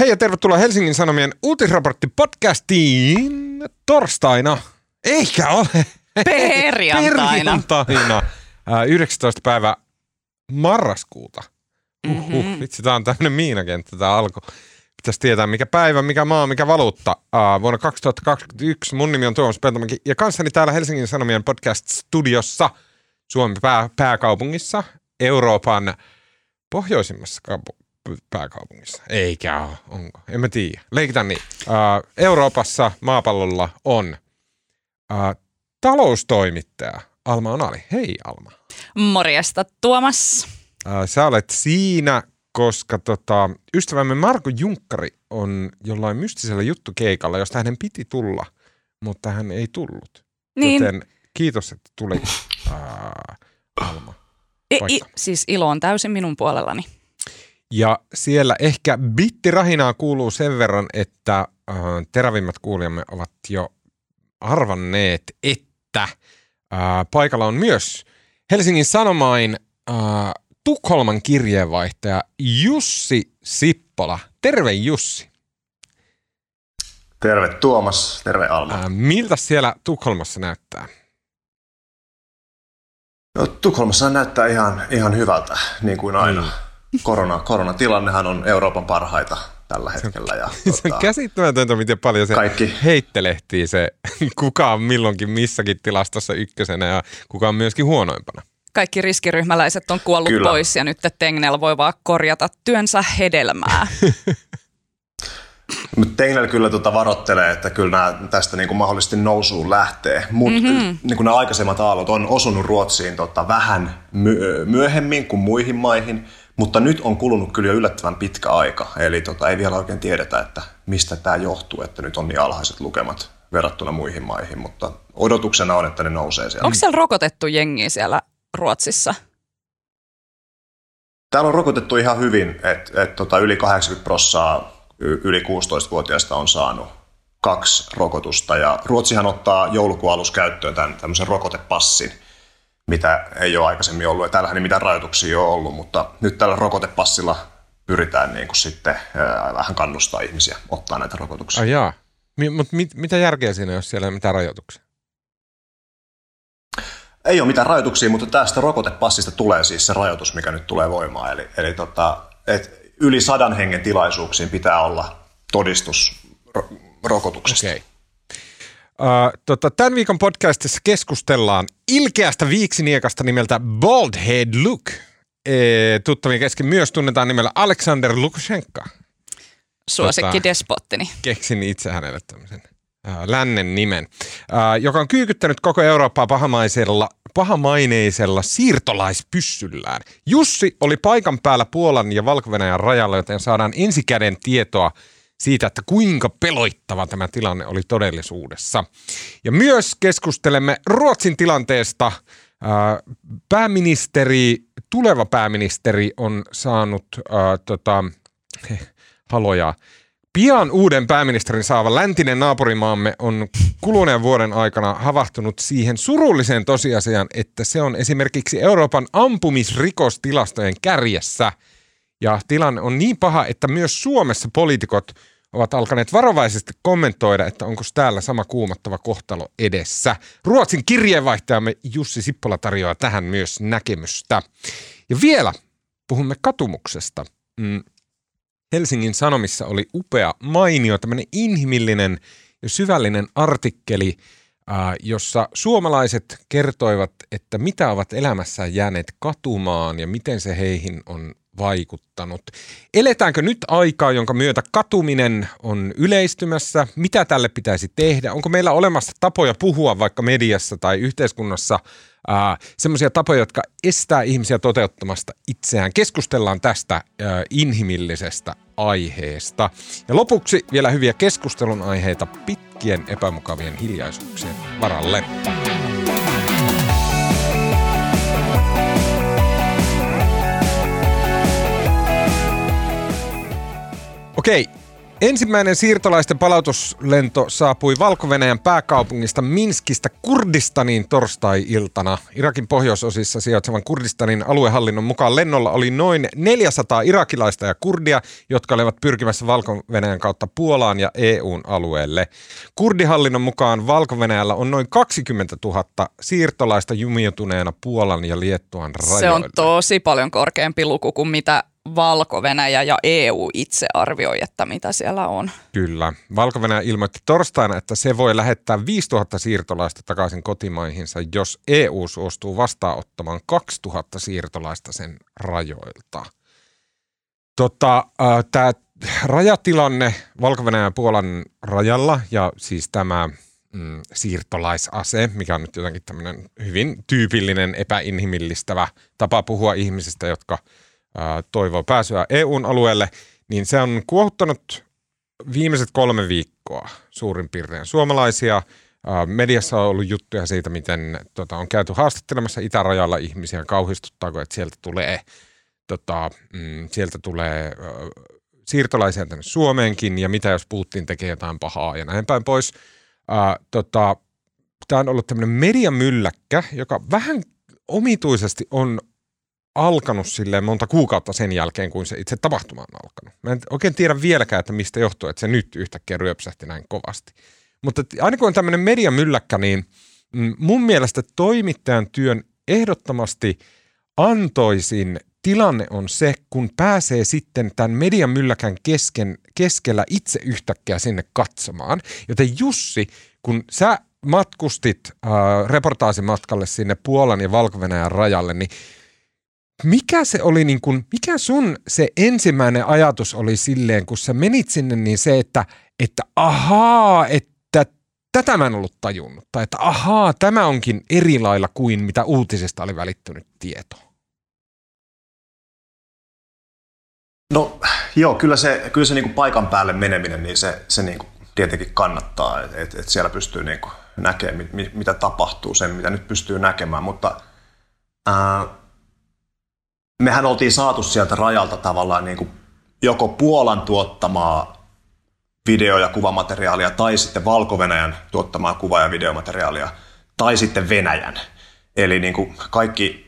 Hei ja tervetuloa Helsingin Sanomien uutisraportti podcastiin torstaina. Eikä ole. Perjantaina. Perjantaina. Äh, 19. päivä marraskuuta. Uhuh, mm-hmm. Vitsi, tää on tämmönen miinakenttä tää alku. Pitäisi tietää mikä päivä, mikä maa, mikä valuutta. Uh, vuonna 2021 mun nimi on Tuomas Peltomäki ja kanssani täällä Helsingin Sanomien podcast-studiossa Suomen pää, pääkaupungissa, Euroopan pohjoisimmassa kaupu- pääkaupungissa. Eikä ole, onko? En mä tiedä. Leikitään niin. Uh, Euroopassa maapallolla on uh, taloustoimittaja Alma Onali. Hei Alma. Morjesta Tuomas. Uh, sä olet siinä, koska tota, ystävämme Marko Junkkari on jollain mystisellä juttukeikalla, josta hänen piti tulla, mutta hän ei tullut. Niin. Joten kiitos, että tulit, Alma. I, i, siis ilo on täysin minun puolellani. Ja siellä ehkä bittirahinaa kuuluu sen verran, että äh, terävimmät kuulijamme ovat jo arvanneet, että äh, paikalla on myös Helsingin Sanomain äh, Tukholman kirjeenvaihtaja Jussi Sippola. Terve Jussi. Terve Tuomas, terve Alma. Äh, miltä siellä Tukholmassa näyttää? No, Tukholmassa näyttää ihan, ihan hyvältä, niin kuin aina. Mm. Korona, koronatilannehan on Euroopan parhaita tällä hetkellä. Ja, Se on käsittämätöntä, miten paljon se Kaikki. heittelehtii se, kuka on milloinkin missäkin tilastossa ykkösenä ja kuka on myöskin huonoimpana. Kaikki riskiryhmäläiset on kuollut Kyllä. pois ja nyt Tengnel voi vaan korjata työnsä hedelmää. Mutta Tegnell kyllä tota varoittelee, että kyllä nämä tästä niinku mahdollisesti nousuun lähtee. Mutta mm-hmm. niinku nämä aikaisemmat aallot on osunut Ruotsiin tota vähän my- myöhemmin kuin muihin maihin, mutta nyt on kulunut kyllä jo yllättävän pitkä aika. Eli tota, ei vielä oikein tiedetä, että mistä tämä johtuu, että nyt on niin alhaiset lukemat verrattuna muihin maihin, mutta odotuksena on, että ne nousee siellä. Onko siellä rokotettu jengi siellä Ruotsissa? Täällä on rokotettu ihan hyvin, että et, tota, yli 80 prossaa y- yli 16-vuotiaista on saanut kaksi rokotusta. Ja Ruotsihan ottaa joulukuun alussa käyttöön tämän tämmöisen rokotepassin, mitä ei ole aikaisemmin ollut. Ja täällähän ei mitään rajoituksia ole ollut, mutta nyt tällä rokotepassilla pyritään niin kuin sitten vähän kannustaa ihmisiä ottaa näitä rokotuksia. Ai jaa. Mi- Mutta mit, mitä järkeä siinä, jos siellä ei ole mitään rajoituksia? Ei ole mitään rajoituksia, mutta tästä rokotepassista tulee siis se rajoitus, mikä nyt tulee voimaan. Eli, eli tota, et yli sadan hengen tilaisuuksiin pitää olla todistus ro- rokotuksesta. Okei. Uh, tota, tämän viikon podcastissa keskustellaan ilkeästä viiksiniekasta nimeltä Bald Head Look. E, tuttavien kesken myös tunnetaan nimellä Alexander Lukashenka. Suosikki Tota- despottini. Keksin itse hänelle tämmöisen uh, lännen nimen, uh, joka on kyykyttänyt koko Eurooppaa pahamaisella, pahamaineisella siirtolaispyssyllään. Jussi oli paikan päällä Puolan ja valko rajalla, joten saadaan ensikäden tietoa siitä, että kuinka peloittava tämä tilanne oli todellisuudessa. Ja myös keskustelemme Ruotsin tilanteesta. Ää, Pääministeri, tuleva pääministeri on saanut ää, tota, haloja. Pian uuden pääministerin saava läntinen naapurimaamme on kuluneen vuoden aikana havahtunut siihen surulliseen tosiasiaan, että se on esimerkiksi Euroopan ampumisrikostilastojen kärjessä. Ja tilanne on niin paha, että myös Suomessa poliitikot ovat alkaneet varovaisesti kommentoida, että onko täällä sama kuumottava kohtalo edessä. Ruotsin kirjeenvaihtajamme Jussi Sippola tarjoaa tähän myös näkemystä. Ja vielä puhumme katumuksesta. Mm, Helsingin Sanomissa oli upea, mainio, tämmöinen inhimillinen ja syvällinen artikkeli, jossa suomalaiset kertoivat, että mitä ovat elämässään jääneet katumaan ja miten se heihin on vaikuttanut. Eletäänkö nyt aikaa, jonka myötä katuminen on yleistymässä? Mitä tälle pitäisi tehdä? Onko meillä olemassa tapoja puhua vaikka mediassa tai yhteiskunnassa semmoisia tapoja, jotka estää ihmisiä toteuttamasta itseään? Keskustellaan tästä ää, inhimillisestä aiheesta. Ja lopuksi vielä hyviä keskustelun aiheita pitkien epämukavien hiljaisuuksien varalle. Okei, Ensimmäinen siirtolaisten palautuslento saapui valko pääkaupungista Minskistä Kurdistaniin torstai-iltana. Irakin pohjoisosissa sijaitsevan Kurdistanin aluehallinnon mukaan lennolla oli noin 400 irakilaista ja kurdia, jotka olivat pyrkimässä valko kautta Puolaan ja EUn alueelle. Kurdihallinnon mukaan valko on noin 20 000 siirtolaista jumiutuneena Puolan ja Liettuan rajoille. Se on tosi paljon korkeampi luku kuin mitä valko ja EU itse arvioi, että mitä siellä on. Kyllä. valko ilmoitti torstaina, että se voi lähettää 5000 siirtolaista takaisin kotimaihinsa, jos EU suostuu vastaanottamaan 2000 siirtolaista sen rajoilta. Tota, äh, Tämä rajatilanne valko ja Puolan rajalla ja siis tämä mm, siirtolaisase, mikä on nyt jotenkin tämmöinen hyvin tyypillinen epäinhimillistävä tapa puhua ihmisistä, jotka – toivoo pääsyä EUn alueelle, niin se on kuohuttanut viimeiset kolme viikkoa suurin piirtein suomalaisia. Mediassa on ollut juttuja siitä, miten tota, on käyty haastattelemassa itärajalla ihmisiä, kauhistuttaako, että sieltä tulee, tota, mm, sieltä tulee äh, siirtolaisia tänne Suomeenkin ja mitä jos Putin tekee jotain pahaa ja näin päin pois. Tota, Tämä on ollut tämmöinen mediamylläkkä, joka vähän omituisesti on alkanut silleen monta kuukautta sen jälkeen, kun se itse tapahtuma on alkanut. Mä en oikein tiedä vieläkään, että mistä johtuu, että se nyt yhtäkkiä ryöpsähti näin kovasti. Mutta aina kun on tämmöinen mediamylläkkä, niin mm, mun mielestä toimittajan työn ehdottomasti antoisin tilanne on se, kun pääsee sitten tämän median mylläkän kesken, keskellä itse yhtäkkiä sinne katsomaan. Joten Jussi, kun sä matkustit äh, reportaasimatkalle sinne Puolan ja valko rajalle, niin mikä se oli niin kuin, mikä sun se ensimmäinen ajatus oli silleen, kun sä menit sinne, niin se, että, että ahaa, että tätä mä en ollut tajunnut. Tai että ahaa, tämä onkin eri lailla kuin mitä uutisesta oli välittynyt tieto. No joo, kyllä se, kyllä se niin paikan päälle meneminen, niin se, se niin tietenkin kannattaa, että et, et siellä pystyy niin näkemään, mit, mitä tapahtuu, sen mitä nyt pystyy näkemään, mutta ää, mehän oltiin saatu sieltä rajalta tavallaan niin kuin joko Puolan tuottamaa video- ja kuvamateriaalia tai sitten valko tuottamaa kuva- ja videomateriaalia tai sitten Venäjän. Eli niin kuin kaikki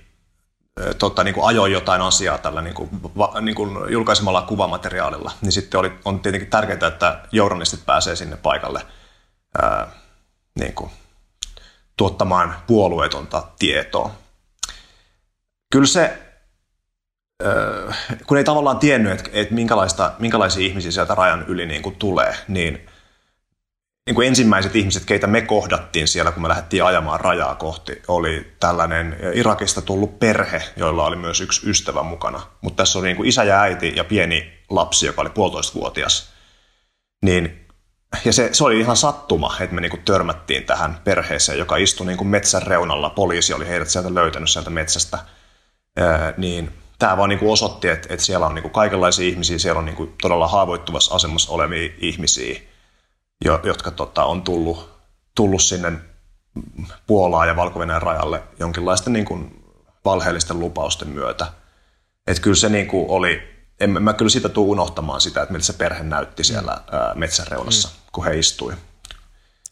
tota, niin kuin ajoi jotain asiaa tällä niin kuin, va, niin kuin julkaisemalla kuvamateriaalilla, niin sitten oli, on tietenkin tärkeää, että journalistit pääsee sinne paikalle ää, niin kuin, tuottamaan puolueetonta tietoa. Kyllä se kun ei tavallaan tiennyt, että, että minkälaista, minkälaisia ihmisiä sieltä rajan yli niin kuin tulee, niin, niin kuin ensimmäiset ihmiset, keitä me kohdattiin siellä, kun me lähdettiin ajamaan rajaa kohti, oli tällainen Irakista tullut perhe, joilla oli myös yksi ystävä mukana. Mutta tässä oli niin kuin isä ja äiti ja pieni lapsi, joka oli puolitoistavuotias. Niin, ja se, se oli ihan sattuma, että me niin kuin törmättiin tähän perheeseen, joka istui niin kuin metsän reunalla. Poliisi oli heidät sieltä löytänyt sieltä metsästä. Ää, niin tämä vaan niin kuin osoitti, että, että siellä on niin kuin kaikenlaisia ihmisiä, siellä on niin kuin todella haavoittuvassa asemassa olevia ihmisiä, jotka tota, on tullut, tullut sinne Puolaan ja valko rajalle jonkinlaisten niin kuin valheellisten lupausten myötä. Että kyllä se niin kuin oli, en mä kyllä sitä tule unohtamaan sitä, että miltä se perhe näytti siellä ää, metsän reunassa, mm. kun he istui.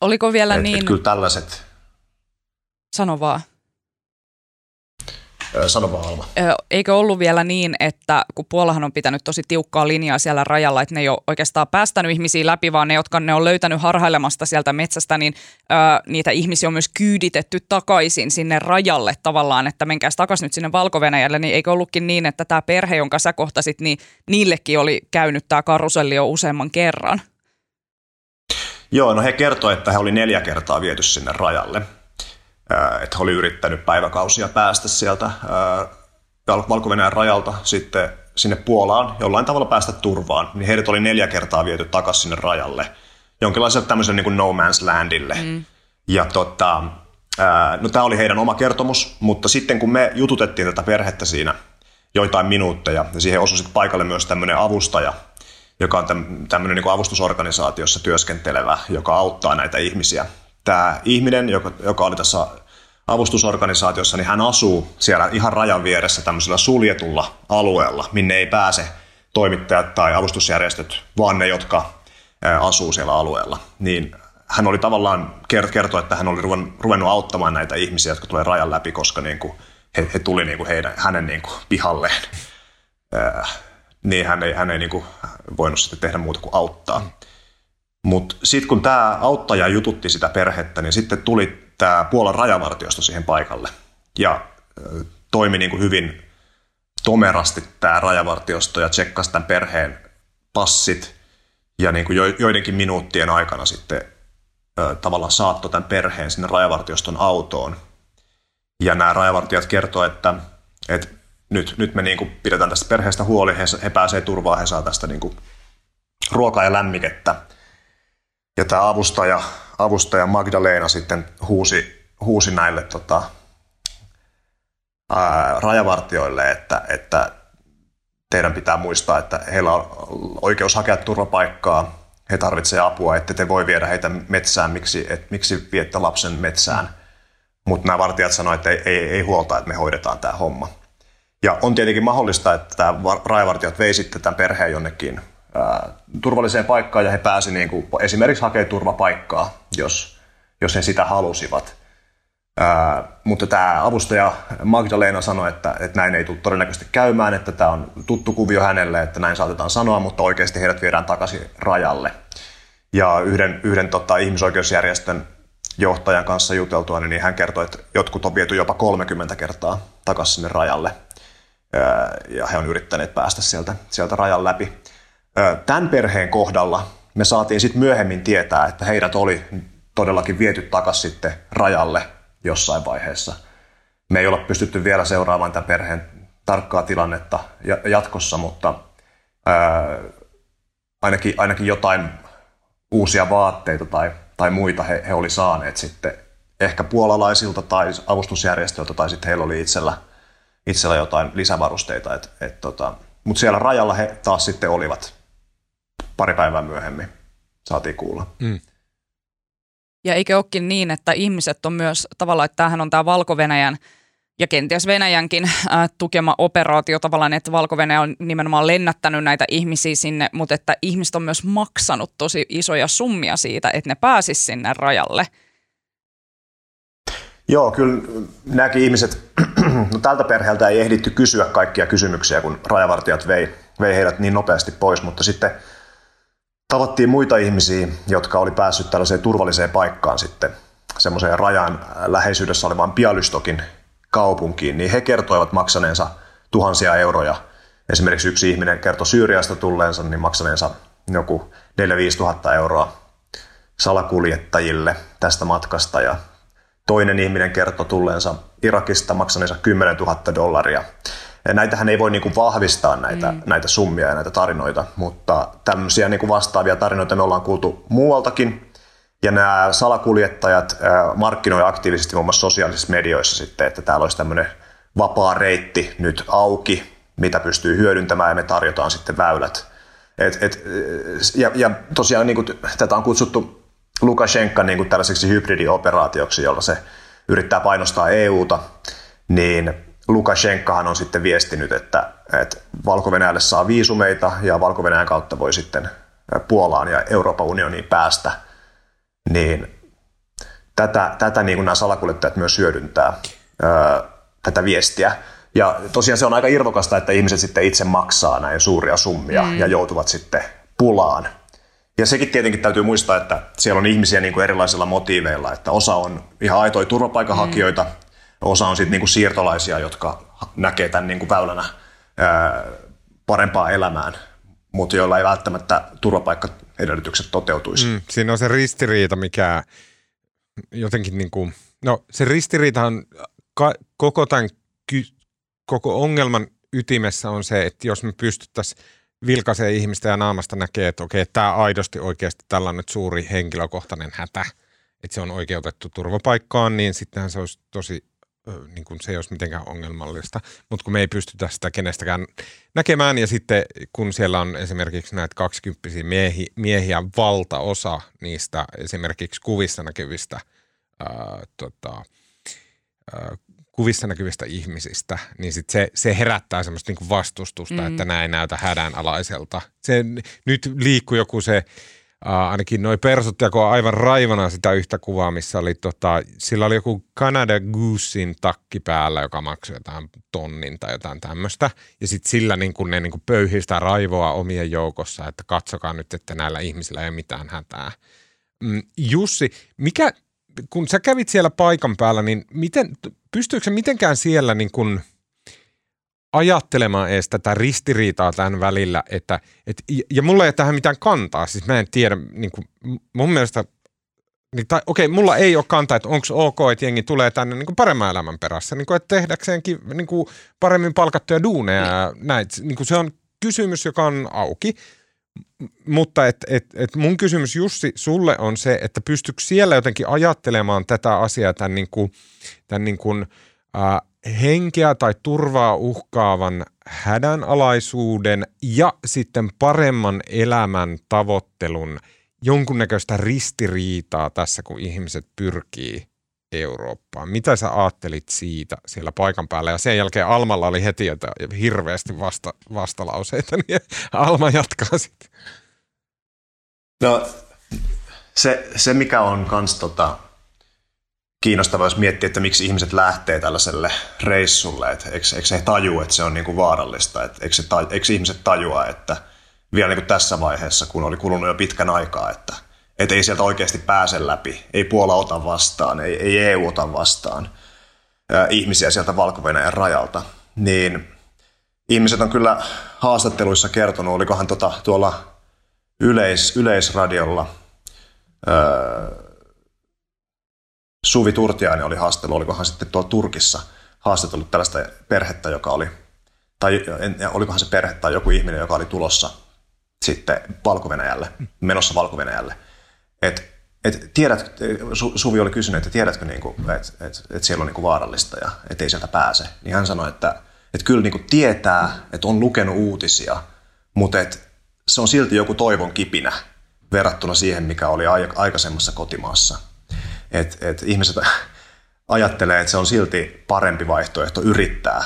Oliko vielä et, niin... Et kyllä tällaiset... Sano vaan. Sano vaan Alma. Eikö ollut vielä niin, että kun Puolahan on pitänyt tosi tiukkaa linjaa siellä rajalla, että ne ei ole oikeastaan päästänyt ihmisiä läpi, vaan ne, jotka ne on löytänyt harhailemasta sieltä metsästä, niin ö, niitä ihmisiä on myös kyyditetty takaisin sinne rajalle tavallaan, että menkääs takaisin nyt sinne valko niin eikö ollutkin niin, että tämä perhe, jonka sä kohtasit, niin niillekin oli käynyt tämä karuselli jo useamman kerran? Joo, no he kertoivat, että he oli neljä kertaa viety sinne rajalle että he oli yrittänyt päiväkausia päästä sieltä valko rajalta sitten sinne Puolaan, jollain tavalla päästä turvaan, niin heidät oli neljä kertaa viety takaisin sinne rajalle, jonkinlaiselle tämmöiselle niin kuin no man's landille. Mm. Ja tota, no tämä oli heidän oma kertomus, mutta sitten kun me jututettiin tätä perhettä siinä joitain minuutteja, ja siihen osui sitten paikalle myös tämmöinen avustaja, joka on tämmöinen niin avustusorganisaatiossa työskentelevä, joka auttaa näitä ihmisiä tämä ihminen, joka, joka oli tässä avustusorganisaatiossa, niin hän asuu siellä ihan rajan vieressä tämmöisellä suljetulla alueella, minne ei pääse toimittajat tai avustusjärjestöt, vaan ne, jotka asuu siellä alueella. Niin hän oli tavallaan kertoa, että hän oli ruvennut auttamaan näitä ihmisiä, jotka tulee rajan läpi, koska niin kuin he, he tuli niin kuin heidän, hänen niin kuin pihalleen. niin hän ei, hän ei niin kuin voinut sitten tehdä muuta kuin auttaa. Mutta sitten kun tämä auttaja jututti sitä perhettä, niin sitten tuli tämä Puolan rajavartiosto siihen paikalle. Ja toimi niin kuin hyvin tomerasti tämä rajavartiosto ja tsekkasi tämän perheen passit. Ja niin kuin joidenkin minuuttien aikana sitten tavallaan saattoi tämän perheen sinne rajavartioston autoon. Ja nämä rajavartijat kertoi, että, että nyt, nyt me niin kuin pidetään tästä perheestä huoli, he, he pääsee turvaan, he saa tästä niin kuin ruokaa ja lämmikettä. Ja tämä avustaja, avustaja Magdalena sitten huusi, huusi näille tota, ää, rajavartioille, että, että teidän pitää muistaa, että heillä on oikeus hakea turvapaikkaa, he tarvitsevat apua, että te voi viedä heitä metsään, miksi, et, miksi viette lapsen metsään. Mutta nämä vartijat sanoivat, että ei, ei, ei huolta, että me hoidetaan tämä homma. Ja on tietenkin mahdollista, että tämä rajavartijat vei sitten tämän perheen jonnekin turvalliseen paikkaan ja he pääsivät niin kuin, esimerkiksi hakemaan turvapaikkaa, jos, jos he sitä halusivat. Ää, mutta tämä avustaja Magdalena sanoi, että, että näin ei tule todennäköisesti käymään, että tämä on tuttu kuvio hänelle, että näin saatetaan sanoa, mutta oikeasti heidät viedään takaisin rajalle. Ja yhden, yhden tota, ihmisoikeusjärjestön johtajan kanssa juteltua, niin hän kertoi, että jotkut on viety jopa 30 kertaa takaisin sinne rajalle. Ja he on yrittäneet päästä sieltä, sieltä rajan läpi. Tämän perheen kohdalla me saatiin sitten myöhemmin tietää, että heidät oli todellakin viety takaisin sitten rajalle – jossain vaiheessa. Me ei olla pystytty vielä seuraamaan tämän perheen tarkkaa tilannetta jatkossa, mutta ää, ainakin, ainakin jotain uusia vaatteita tai, tai muita he, he oli saaneet sitten ehkä puolalaisilta tai avustusjärjestöiltä tai sitten heillä oli itsellä, itsellä jotain lisävarusteita. Et, et tota, mutta siellä rajalla he taas sitten olivat pari päivää myöhemmin, saatiin kuulla. Mm. Ja eikö olekin niin, että ihmiset on myös tavallaan, että tämähän on tämä valko ja kenties Venäjänkin äh, tukema operaatio tavallaan, että valko on nimenomaan lennättänyt näitä ihmisiä sinne, mutta että ihmiset on myös maksanut tosi isoja summia siitä, että ne pääsis sinne rajalle. Joo, kyllä nämäkin ihmiset, no tältä perheeltä ei ehditty kysyä kaikkia kysymyksiä, kun rajavartijat vei, vei heidät niin nopeasti pois, mutta sitten – tavattiin muita ihmisiä, jotka oli päässyt tällaiseen turvalliseen paikkaan sitten, semmoiseen rajan läheisyydessä olevaan Bialystokin kaupunkiin, niin he kertoivat maksaneensa tuhansia euroja. Esimerkiksi yksi ihminen kertoi Syyriasta tulleensa, niin maksaneensa joku 4-5 tuhatta euroa salakuljettajille tästä matkasta ja toinen ihminen kertoi tulleensa Irakista maksaneensa 10 000 dollaria näitähän ei voi niin kuin vahvistaa näitä, mm. näitä summia ja näitä tarinoita, mutta tämmöisiä niin kuin vastaavia tarinoita me ollaan kuultu muualtakin. Ja nämä salakuljettajat markkinoi aktiivisesti muun muassa sosiaalisissa medioissa sitten, että täällä olisi tämmöinen vapaa reitti nyt auki, mitä pystyy hyödyntämään ja me tarjotaan sitten väylät. Et, et, ja, ja tosiaan niin kuin, tätä on kutsuttu Lukashenka niin kuin tällaiseksi hybridioperaatioksi, jolla se yrittää painostaa EUta, niin Lukashenkahan on sitten viestinyt, että, että valko saa viisumeita ja valko kautta voi sitten Puolaan ja Euroopan unioniin päästä, niin tätä, tätä niin kuin nämä salakuljettajat myös hyödyntää, ää, tätä viestiä. Ja tosiaan se on aika irvokasta, että ihmiset sitten itse maksaa näin suuria summia mm. ja joutuvat sitten pulaan. Ja sekin tietenkin täytyy muistaa, että siellä on ihmisiä niin kuin erilaisilla motiiveilla, että osa on ihan aitoja turvapaikanhakijoita, mm Osa on sitten niinku siirtolaisia, jotka näkee tämän niinku väylänä ää, parempaa elämään, mutta joilla ei välttämättä turvapaikkaedellytykset toteutuisi. Mm, siinä on se ristiriita, mikä jotenkin niin kuin, no se ristiriita on ka- koko tämän ky- koko ongelman ytimessä on se, että jos me pystyttäisiin vilkaisee ihmistä ja naamasta näkee, että okei, tämä aidosti oikeasti tällainen suuri henkilökohtainen hätä, että se on oikeutettu turvapaikkaan, niin sittenhän se olisi tosi niin kuin se ei olisi mitenkään ongelmallista, mutta kun me ei pystytä sitä kenestäkään näkemään ja sitten kun siellä on esimerkiksi näitä kaksikymppisiä miehi, miehiä valtaosa niistä esimerkiksi kuvissa näkyvistä ää, tota, ää, kuvissa näkyvistä ihmisistä, niin sit se, se herättää semmoista niin vastustusta, mm. että näin näytä hädänalaiselta. Se, nyt liikkuu joku se Ainakin noi persut jakoi aivan raivana sitä yhtä kuvaa, missä oli tota, sillä oli joku Canada Goosein takki päällä, joka maksoi jotain tonnin tai jotain tämmöistä. Ja sitten sillä niin kun ne niin kun pöyhii sitä raivoa omien joukossa, että katsokaa nyt, että näillä ihmisillä ei ole mitään hätää. Mm, Jussi, mikä, kun sä kävit siellä paikan päällä, niin miten, pystyykö se mitenkään siellä niin kun – ajattelemaan edes tätä ristiriitaa tämän välillä, että, et, ja mulla ei ole tähän mitään kantaa, siis mä en tiedä, niin kuin, mun mielestä, niin, tai, okei, mulla ei ole kantaa, että onko ok, että jengi tulee tänne niin kuin paremman elämän perässä, niin kuin, että tehdäkseenkin niin kuin paremmin palkattuja duuneja ja näin, niin kuin se on kysymys, joka on auki, mutta et, et, et mun kysymys Jussi sulle on se, että pystyykö siellä jotenkin ajattelemaan tätä asiaa tämän, niin kuin, tämän niin kuin, äh, henkeä tai turvaa uhkaavan hädänalaisuuden ja sitten paremman elämän tavoittelun jonkunnäköistä ristiriitaa tässä, kun ihmiset pyrkii Eurooppaan. Mitä sä ajattelit siitä siellä paikan päällä? Ja sen jälkeen Almalla oli heti jotain hirveästi vasta, vastalauseita, niin Alma jatkaa sitten. No se, se mikä on kans tota, kiinnostavaa, jos miettii, että miksi ihmiset lähtee tällaiselle reissulle, että eikö, eikö he tajua, että se on niin kuin vaarallista, että eikö, se, eikö ihmiset tajua, että vielä niin kuin tässä vaiheessa, kun oli kulunut jo pitkän aikaa, että, että ei sieltä oikeasti pääse läpi, ei Puola ota vastaan, ei, ei EU ota vastaan ää, ihmisiä sieltä valko rajalta, niin ihmiset on kyllä haastatteluissa kertonut, olikohan tota, tuolla yleis, yleisradiolla, ää, Suvi Turtiainen oli haastelu, olikohan sitten tuo Turkissa haastatellut tällaista perhettä, joka oli, tai en, olikohan se perhe tai joku ihminen, joka oli tulossa sitten valko menossa valko Et, et tiedät, Suvi oli kysynyt, että tiedätkö, niin että et, et siellä on niin kuin vaarallista ja että ei sieltä pääse. Niin hän sanoi, että et kyllä niin kuin tietää, että on lukenut uutisia, mutta et se on silti joku toivon kipinä verrattuna siihen, mikä oli aikaisemmassa kotimaassa. Et, et ihmiset ajattelee, että se on silti parempi vaihtoehto yrittää,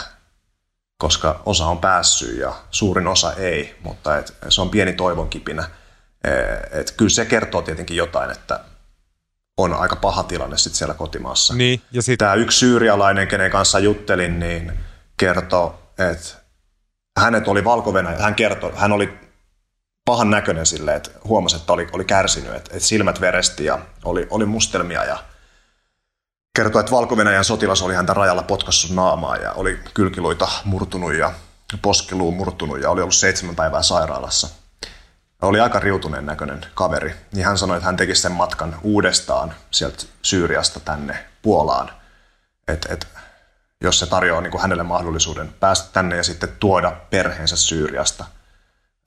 koska osa on päässyt ja suurin osa ei, mutta et, se on pieni toivonkipinä. E, et kyllä se kertoo tietenkin jotain, että on aika paha tilanne sit siellä kotimaassa. Niin, ja sit... Tämä yksi syyrialainen, kenen kanssa juttelin, niin kertoi, että hänet oli valko hän kertoi, hän oli pahan näköinen sille, että huomasi, että oli, oli kärsinyt, että, että silmät veresti ja oli, oli mustelmia ja kertoi, että valko sotilas oli häntä rajalla potkassut naamaa ja oli kylkiluita murtunut ja poskiluu murtunut ja oli ollut seitsemän päivää sairaalassa. Oli aika riutuneen näköinen kaveri. Niin hän sanoi, että hän teki sen matkan uudestaan sieltä Syyriasta tänne Puolaan. Että et, jos se tarjoaa niin kuin hänelle mahdollisuuden päästä tänne ja sitten tuoda perheensä Syyriasta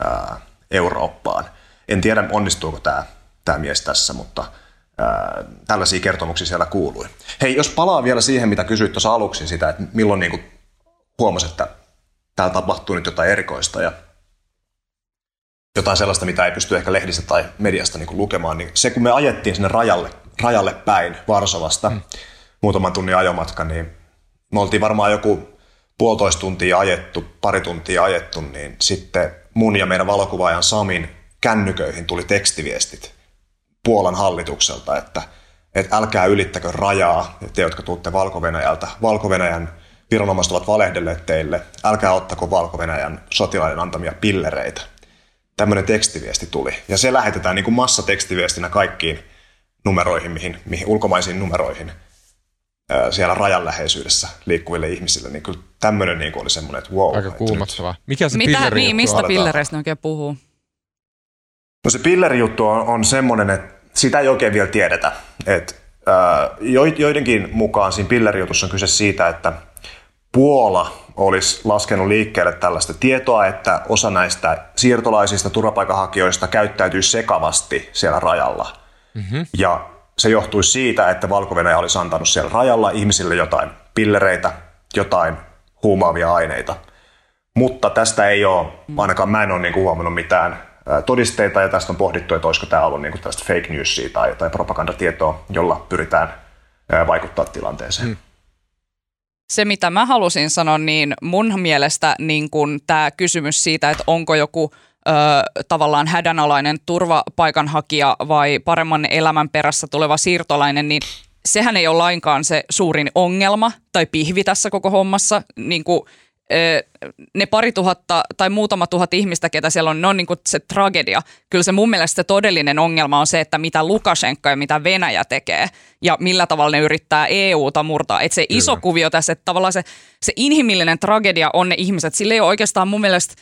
ää, Eurooppaan. En tiedä, onnistuuko tämä, tämä mies tässä, mutta ää, tällaisia kertomuksia siellä kuului. Hei, jos palaa vielä siihen, mitä kysyit tuossa aluksi sitä, että milloin niin kuin huomasit, että täällä tapahtuu nyt jotain erikoista ja jotain sellaista, mitä ei pysty ehkä lehdistä tai mediasta niin kuin lukemaan, niin se kun me ajettiin sinne rajalle, rajalle päin Varsovasta, mm. muutaman tunnin ajomatka, niin me oltiin varmaan joku puolitoista tuntia ajettu, pari tuntia ajettu, niin sitten mun ja meidän valokuvaajan Samin kännyköihin tuli tekstiviestit Puolan hallitukselta, että, että älkää ylittäkö rajaa, te jotka tuutte Valko-Venäjältä. valko viranomaiset ovat valehdelleet teille, älkää ottako Valko-Venäjän sotilaiden antamia pillereitä. Tämmöinen tekstiviesti tuli. Ja se lähetetään niin kuin massatekstiviestinä kaikkiin numeroihin, mihin, mihin ulkomaisiin numeroihin – siellä rajan läheisyydessä liikkuville ihmisille, niin kyllä tämmöinen niin oli semmoinen, että wow. Aika kuumottavaa. Mikä se Mitä, pilleri niin, mistä pillereistä ne oikein puhuu? No se pillerijuttu on, on semmoinen, että sitä ei oikein vielä tiedetä. Et, ää, joidenkin mukaan siinä pillerijutussa on kyse siitä, että Puola olisi laskenut liikkeelle tällaista tietoa, että osa näistä siirtolaisista turvapaikanhakijoista käyttäytyy sekavasti siellä rajalla. Mm-hmm. Ja se johtuisi siitä, että valko olisi antanut siellä rajalla ihmisille jotain pillereitä, jotain huumaavia aineita. Mutta tästä ei ole, ainakaan mä en ole niin huomannut mitään todisteita, ja tästä on pohdittu, että olisiko tämä ollut niin kuin tästä fake newsia tai, tai propagandatietoa, jolla pyritään vaikuttaa tilanteeseen. Hmm. Se, mitä mä halusin sanoa, niin mun mielestä niin kun tämä kysymys siitä, että onko joku ö, tavallaan hädänalainen turvapaikanhakija vai paremman elämän perässä tuleva siirtolainen, niin sehän ei ole lainkaan se suurin ongelma tai pihvi tässä koko hommassa. Niin kuin, ne pari tuhatta tai muutama tuhat ihmistä, ketä siellä on, ne on niin kuin se tragedia. Kyllä se mun mielestä se todellinen ongelma on se, että mitä Lukashenka ja mitä Venäjä tekee ja millä tavalla ne yrittää EUta murtaa. Että se Kyllä. iso kuvio tässä, että tavallaan se, se inhimillinen tragedia on ne ihmiset. Sillä ei ole oikeastaan mun mielestä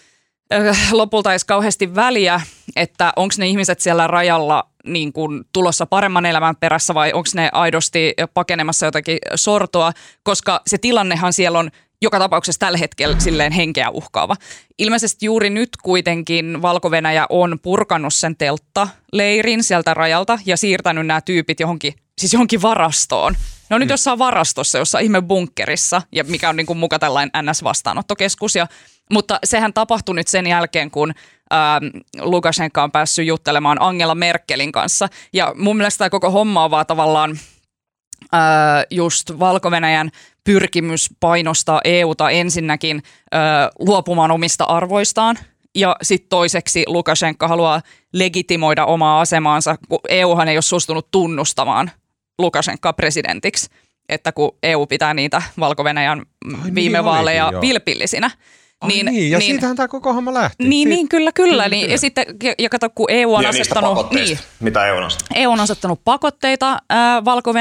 lopulta edes kauheasti väliä, että onko ne ihmiset siellä rajalla niin kuin tulossa paremman elämän perässä vai onko ne aidosti pakenemassa jotakin sortoa, koska se tilannehan siellä on joka tapauksessa tällä hetkellä silleen henkeä uhkaava. Ilmeisesti juuri nyt kuitenkin valko on purkanut sen teltta-leirin sieltä rajalta ja siirtänyt nämä tyypit johonkin, siis johonkin varastoon. Ne on nyt mm. jossain varastossa, jossa ihme bunkkerissa, ja mikä on niin kuin muka tällainen NS-vastaanottokeskus. Ja, mutta sehän tapahtui nyt sen jälkeen, kun ähm, Lukashenka on päässyt juttelemaan Angela Merkelin kanssa. Ja mun mielestä tämä koko homma on vaan tavallaan äh, just valko pyrkimys painostaa EUta ensinnäkin ö, luopumaan omista arvoistaan ja sitten toiseksi Lukashenka haluaa legitimoida omaa asemaansa, kun EUhan ei ole suostunut tunnustamaan Lukashenka presidentiksi, että kun EU pitää niitä valko viime niin vaaleja vilpillisinä. Ai niin, niin, ja niin, siitähän tämä koko homma lähti. Niin, niin kyllä, kyllä. niin, kyllä. Ja, sitten, ja kato, kun EU on ja asettanut... Niin, mitä EU on asettanut. EU on asettanut pakotteita äh, valko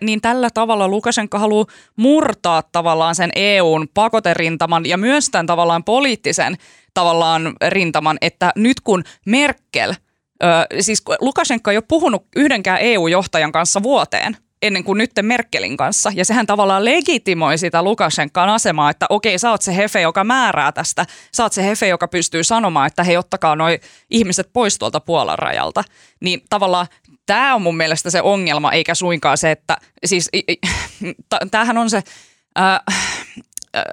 niin tällä tavalla Lukashenka haluaa murtaa tavallaan sen EUn pakoterintaman ja myös tämän tavallaan poliittisen tavallaan rintaman, että nyt kun Merkel, äh, siis Lukashenka ei ole puhunut yhdenkään EU-johtajan kanssa vuoteen – ennen kuin nyt Merkelin kanssa. Ja sehän tavallaan legitimoi sitä Lukashenkan asemaa, että okei, sä oot se hefe, joka määrää tästä. Sä oot se hefe, joka pystyy sanomaan, että hei, ottakaa noi ihmiset pois tuolta Puolan rajalta. Niin tavallaan tämä on mun mielestä se ongelma, eikä suinkaan se, että siis tämähän on se... Äh, äh,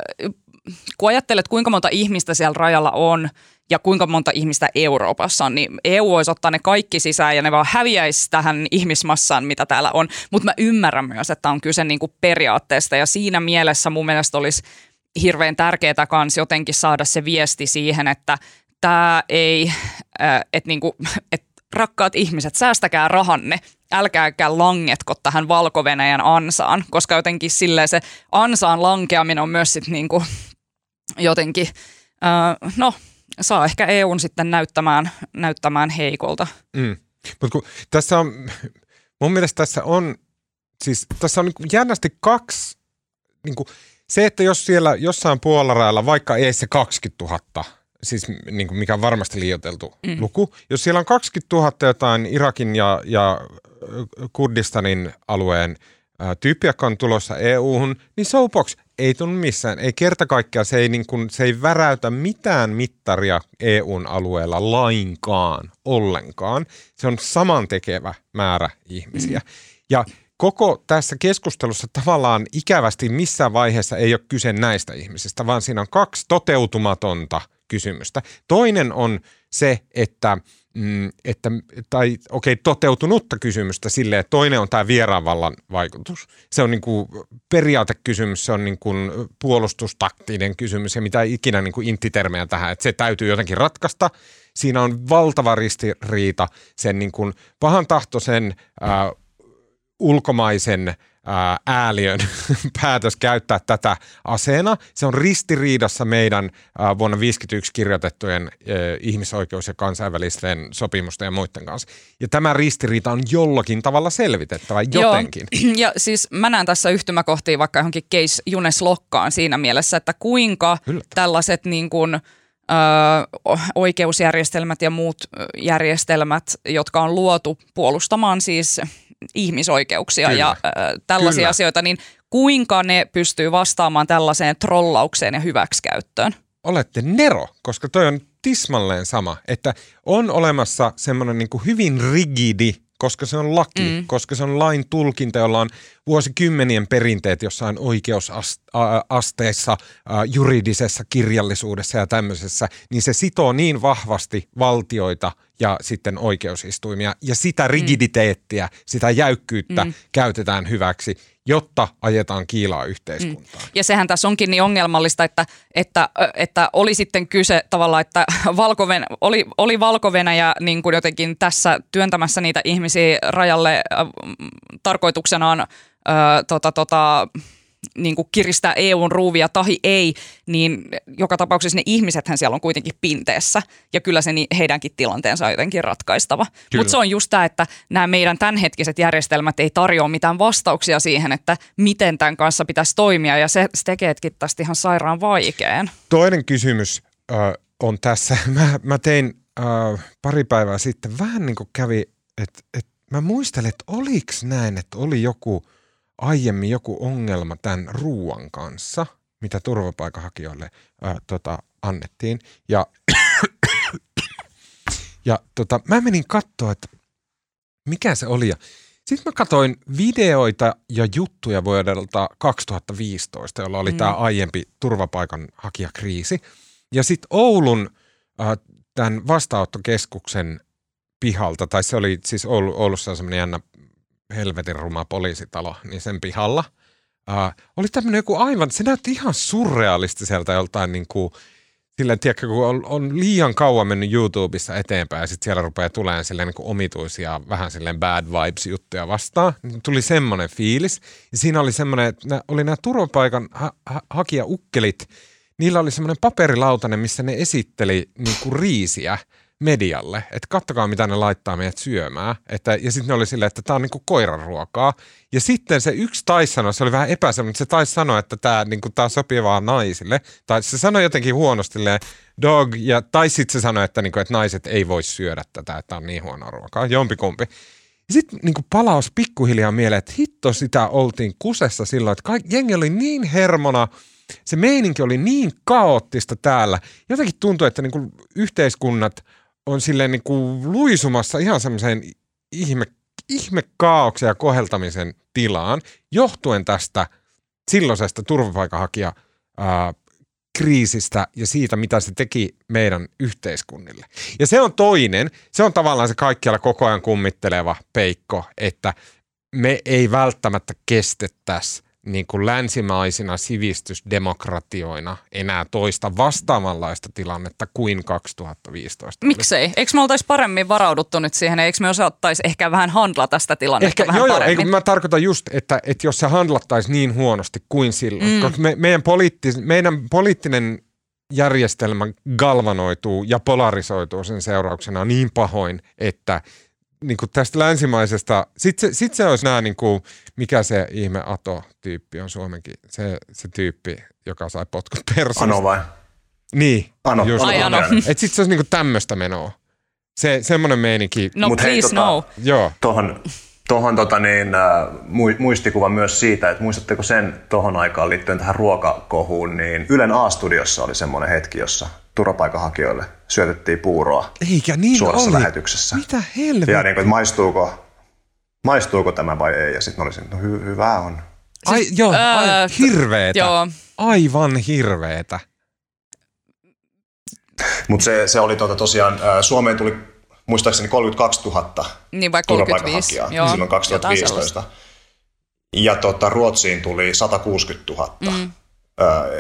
kun ajattelet, kuinka monta ihmistä siellä rajalla on – ja kuinka monta ihmistä Euroopassa on, niin EU voisi ottaa ne kaikki sisään ja ne vaan häviäisi tähän ihmismassaan, mitä täällä on. Mutta mä ymmärrän myös, että on kyse niinku periaatteesta ja siinä mielessä mun mielestä olisi hirveän tärkeää kans jotenkin saada se viesti siihen, että tämä ei, äh, että niinku, et rakkaat ihmiset, säästäkää rahanne, älkääkä langetko tähän valko ansaan, koska jotenkin silleen se ansaan lankeaminen on myös sitten niinku jotenkin, äh, no saa ehkä EUn sitten näyttämään, näyttämään heikolta. Mm. Mutta tässä on, mun mielestä tässä on, siis tässä on niin jännästi kaksi, niin kuin, se, että jos siellä jossain puolarailla, vaikka ei se 20 000, siis niin kuin mikä on varmasti liioiteltu mm. luku, jos siellä on 20 000 jotain Irakin ja, ja Kurdistanin alueen tyyppiä, jotka on tulossa EU-hun, niin soapbox ei tunnu missään. Ei kerta kaikkiaan, se ei, niin kuin, se ei väräytä mitään mittaria EUn alueella lainkaan, ollenkaan. Se on samantekevä määrä ihmisiä. Mm. Ja koko tässä keskustelussa tavallaan ikävästi missään vaiheessa ei ole kyse näistä ihmisistä, vaan siinä on kaksi toteutumatonta kysymystä. Toinen on se, että – mm, että, tai okei, okay, toteutunutta kysymystä silleen, että toinen on tämä vieraanvallan vaikutus. Se on niin kuin periaatekysymys, se on niin kuin puolustustaktinen kysymys ja mitä ikinä niin kuin intitermejä tähän, että se täytyy jotenkin ratkaista. Siinä on valtava ristiriita sen niin kuin pahan tahtoisen äh, ulkomaisen – ääliön päätös käyttää tätä aseena. Se on ristiriidassa meidän vuonna 1951 kirjoitettujen ihmisoikeus- ja kansainvälisten sopimusten ja muiden kanssa. Ja tämä ristiriita on jollakin tavalla selvitettävä jotenkin. Joo. Ja siis mä näen tässä yhtymäkohtia vaikka johonkin case Junes Lokkaan siinä mielessä, että kuinka Yllättä. tällaiset niin kuin – Ö, oikeusjärjestelmät ja muut järjestelmät, jotka on luotu puolustamaan siis ihmisoikeuksia Kyllä. ja äh, tällaisia Kyllä. asioita, niin kuinka ne pystyy vastaamaan tällaiseen trollaukseen ja hyväksikäyttöön? Olette Nero, koska toi on tismalleen sama, että on olemassa semmoinen niin hyvin rigidi koska se on laki, mm. koska se on lain tulkinta, jolla on vuosikymmenien perinteet jossain oikeusasteissa, juridisessa kirjallisuudessa ja tämmöisessä, niin se sitoo niin vahvasti valtioita ja sitten oikeusistuimia. Ja sitä mm. rigiditeettiä, mm. sitä jäykkyyttä mm. käytetään hyväksi. Jotta ajetaan kiilaa yhteiskuntaan. Mm. Ja sehän tässä onkin niin ongelmallista, että, että, että oli sitten kyse tavallaan, että valko oli, oli valko niin kuin jotenkin tässä työntämässä niitä ihmisiä rajalle äh, tarkoituksenaan äh, tota, tota, niin kuin kiristää EUn ruuvia tahi ei, niin joka tapauksessa ne ihmisethän siellä on kuitenkin pinteessä ja kyllä se niin heidänkin tilanteensa on jotenkin ratkaistava. Mutta se on just tämä, että nämä meidän tämänhetkiset järjestelmät ei tarjoa mitään vastauksia siihen, että miten tämän kanssa pitäisi toimia ja se, se tekeekin tästä ihan sairaan vaikean. Toinen kysymys äh, on tässä. Mä, mä tein äh, pari päivää sitten vähän niin kuin kävi, että et, mä muistelen, että oliko näin, että oli joku – aiemmin joku ongelma tämän ruuan kanssa, mitä turvapaikanhakijoille ää, tota, annettiin. Ja, ja tota, mä menin katsoa, että mikä se oli. sitten mä katsoin videoita ja juttuja vuodelta 2015, jolla oli mm. tämä aiempi turvapaikanhakijakriisi. Ja sitten Oulun äh, tämän vastaanottokeskuksen pihalta, tai se oli siis Oulussa semmoinen jännä helvetin ruma poliisitalo, niin sen pihalla uh, oli tämmöinen joku aivan, se näytti ihan surrealistiselta joltain niin kuin, silleen, tiedätkö, kun on, on liian kauan mennyt YouTubessa eteenpäin ja sitten siellä rupeaa tulemaan silleen niin omituisia, vähän silleen bad vibes juttuja vastaan, niin tuli semmoinen fiilis. Ja siinä oli semmoinen, että nämä, oli nämä turvapaikan ha- ha- hakija-ukkelit, niillä oli semmoinen paperilautanen, missä ne esitteli niin kuin riisiä – medialle, että kattokaa mitä ne laittaa meidät syömään. Että, ja sitten ne oli silleen, että tämä on niinku koiran ruokaa. Ja sitten se yksi taisi sanoa, se oli vähän epäselvä, mutta se taisi sanoa, että tämä niinku, tää sopii vaan naisille. Tai se sanoi jotenkin huonosti dog, ja, tai sitten se sanoi, että, niinku, että naiset ei voi syödä tätä, että tämä on niin huono ruokaa. Jompikumpi. Sitten niinku palaus pikkuhiljaa mieleen, että hitto sitä oltiin kusessa silloin, että kaik, jengi oli niin hermona, se meininki oli niin kaoottista täällä. Jotenkin tuntui, että niinku yhteiskunnat – on silleen niin kuin luisumassa ihan semmoiseen ihme, ihme kaauksen ja koheltamisen tilaan johtuen tästä silloisesta turvapaikanhakija ää, kriisistä ja siitä, mitä se teki meidän yhteiskunnille. Ja se on toinen, se on tavallaan se kaikkialla koko ajan kummitteleva peikko, että me ei välttämättä kestettäisi niin kuin länsimaisina sivistysdemokratioina enää toista vastaavanlaista tilannetta kuin 2015. Miksei? Eikö me oltaisi paremmin varauduttu nyt siihen? Eikö me osattaisi ehkä vähän handla tästä tilannetta ehkä, vähän joo, paremmin? Joo, mä tarkoitan just, että, että jos se handlattaisi niin huonosti kuin silloin. Mm. Koska me, meidän, poliittis, meidän poliittinen järjestelmä galvanoituu ja polarisoituu sen seurauksena niin pahoin, että niin kuin tästä länsimaisesta, sitten se, sit se olisi nämä, niin kuin, mikä se ihme Ato-tyyppi on Suomenkin, se, se tyyppi, joka sai potkut persoonasta. Ano vai? Niin. Ano. Just, Ai ano. Et sit se olisi niinku tämmöistä menoa. Se, semmoinen meininki. No Mut please hei, tota, no. Joo. Tohon, tohon tota niin, äh, muistikuva myös siitä, että muistatteko sen tohon aikaan liittyen tähän ruokakohuun, niin Ylen A-studiossa oli semmoinen hetki, jossa turvapaikanhakijoille syötettiin puuroa Eikä niin suorassa oli. lähetyksessä. Mitä helvettiä? Ja niin kuin, että maistuuko, maistuuko tämä vai ei, ja sitten olisin, no hy- hyvä on. Ai, siis, joo, ää, ai, hirveetä. Joo. Aivan hirveetä. Mutta se, se oli tuota, tosiaan, Suomeen tuli muistaakseni 32 000 niin vai 35, joo, silloin 2015. Ja tota, Ruotsiin tuli 160 000. Mm.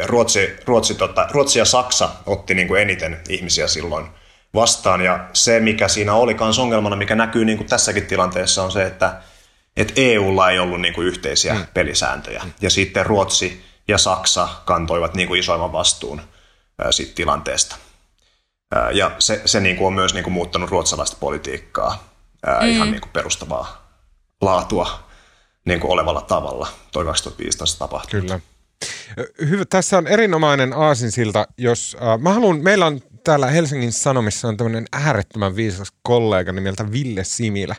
Ruotsi, Ruotsi, tota, Ruotsi ja Saksa otti niin kuin eniten ihmisiä silloin vastaan. Ja se, mikä siinä oli myös ongelmana, mikä näkyy niin kuin tässäkin tilanteessa, on se, että, että EUlla ei ollut niin kuin yhteisiä mm. pelisääntöjä. Mm. Ja sitten Ruotsi ja Saksa kantoivat niin kuin isoimman vastuun ää, siitä tilanteesta. Ää, ja se, se niin kuin on myös niin kuin muuttanut ruotsalaista politiikkaa ää, mm. ihan niin kuin perustavaa laatua niin kuin olevalla tavalla. Toi 2015 tapahtui. Kyllä. Hyvä, tässä on erinomainen aasinsilta, jos äh, mä haluan, meillä on täällä Helsingin Sanomissa on tämmöinen äärettömän viisas kollega nimeltä Ville Similä.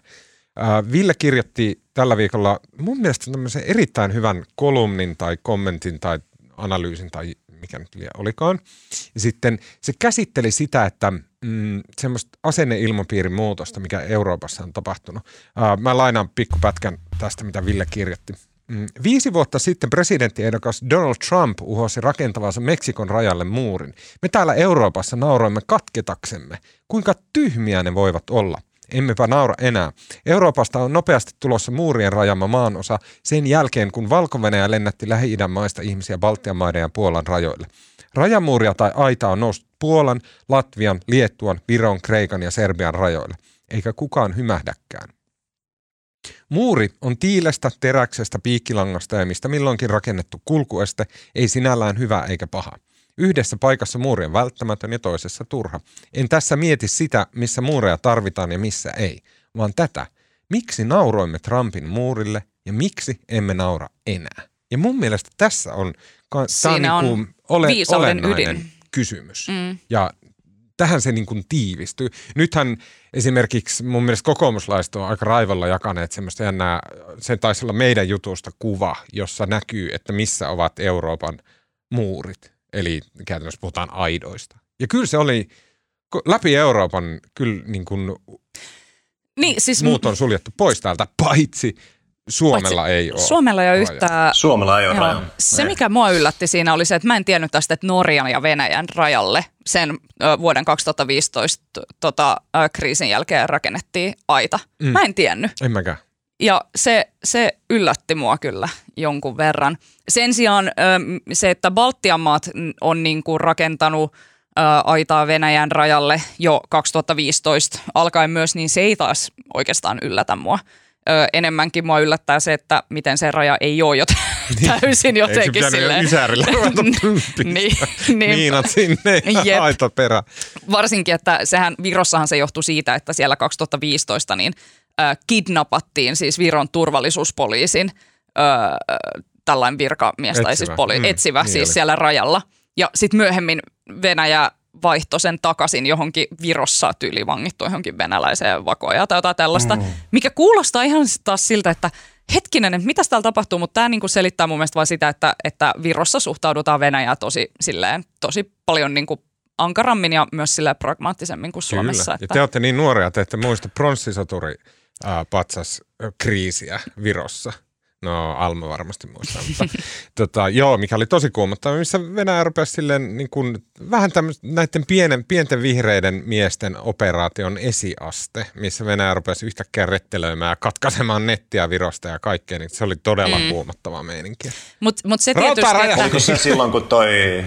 Äh, Ville kirjoitti tällä viikolla mun mielestä tämmöisen erittäin hyvän kolumnin tai kommentin tai analyysin tai mikä nyt olikaan. Ja sitten se käsitteli sitä, että mm, semmoista asenneilmapiirin muutosta, mikä Euroopassa on tapahtunut. Äh, mä lainaan pikkupätkän tästä, mitä Ville kirjoitti. Mm, viisi vuotta sitten presidenttiehdokas Donald Trump uhosi rakentavansa Meksikon rajalle muurin. Me täällä Euroopassa nauroimme katketaksemme. Kuinka tyhmiä ne voivat olla? Emmepä naura enää. Euroopasta on nopeasti tulossa muurien rajama maanosa sen jälkeen, kun valko lennätti Lähi-idän maista ihmisiä Baltian maiden ja Puolan rajoille. Rajamuuria tai aita on noussut Puolan, Latvian, Liettuan, Viron, Kreikan ja Serbian rajoille. Eikä kukaan hymähdäkään. Muuri on tiilestä, teräksestä, piikkilangasta ja mistä milloinkin rakennettu kulkueste, ei sinällään hyvä eikä paha. Yhdessä paikassa muuri on välttämätön ja toisessa turha. En tässä mieti sitä, missä muureja tarvitaan ja missä ei, vaan tätä. Miksi nauroimme Trumpin muurille ja miksi emme naura enää? Ja mun mielestä tässä on, Siinä on, niin ole, olennainen ydin. kysymys. Mm. Ja tähän se niin kuin tiivistyy. Nythän esimerkiksi mun mielestä kokoomuslaiset on aika raivalla jakaneet semmoista jännää, se taisi olla meidän jutusta kuva, jossa näkyy, että missä ovat Euroopan muurit. Eli käytännössä puhutaan aidoista. Ja kyllä se oli läpi Euroopan kyllä niin kuin niin, siis muut on suljettu pois täältä, paitsi Suomella Paitsi, ei ole. Suomella ei ole yhtään. Suomella ei ole. Se, mikä mua yllätti siinä, oli se, että mä en tiennyt tästä, että Norjan ja Venäjän rajalle sen vuoden 2015 tota, kriisin jälkeen rakennettiin aita. Mm. Mä en tiennyt. En mäkään. Ja se, se yllätti mua kyllä jonkun verran. Sen sijaan se, että Baltian maat on niin kuin rakentanut aitaa Venäjän rajalle jo 2015 alkaen myös, niin se ei taas oikeastaan yllätä mua ö, enemmänkin mua yllättää se, että miten se raja ei ole joten niin. täysin jotenkin Eikö silleen. Ysärillä niin, niin, Miinat sinne ja aita perä. Varsinkin, että sehän Virossahan se johtui siitä, että siellä 2015 niin äh, kidnappattiin siis Viron turvallisuuspoliisin äh, tällainen virkamies tai siis poli, mm, etsivä niin siis oli. siellä rajalla. Ja sitten myöhemmin Venäjä vaihtoi sen takaisin johonkin Virossa tyylivangittu johonkin venäläiseen vakoja tai jotain tällaista, mm. mikä kuulostaa ihan taas siltä, että hetkinen, että mitä täällä tapahtuu, mutta tämä niinku selittää mun mielestä vain sitä, että, että Virossa suhtaudutaan Venäjää tosi, silleen, tosi paljon niinku ankarammin ja myös silleen pragmaattisemmin kuin Kyllä. Suomessa. Että... Ja te olette niin nuoria, että ette muista pronssisoturi äh, patsas kriisiä Virossa – No Alma varmasti muistaa, mutta tota, joo, mikä oli tosi kuumottava, missä Venäjä rupesi silleen niin kuin, vähän näiden pienen, pienten vihreiden miesten operaation esiaste, missä Venäjä rupesi yhtäkkiä rettelöimään ja katkaisemaan nettiä Virosta ja kaikkea, niin se oli todella mm. kuumottavaa meininkiä. Mutta mut se tietysti, että... Oliko se silloin, kun toi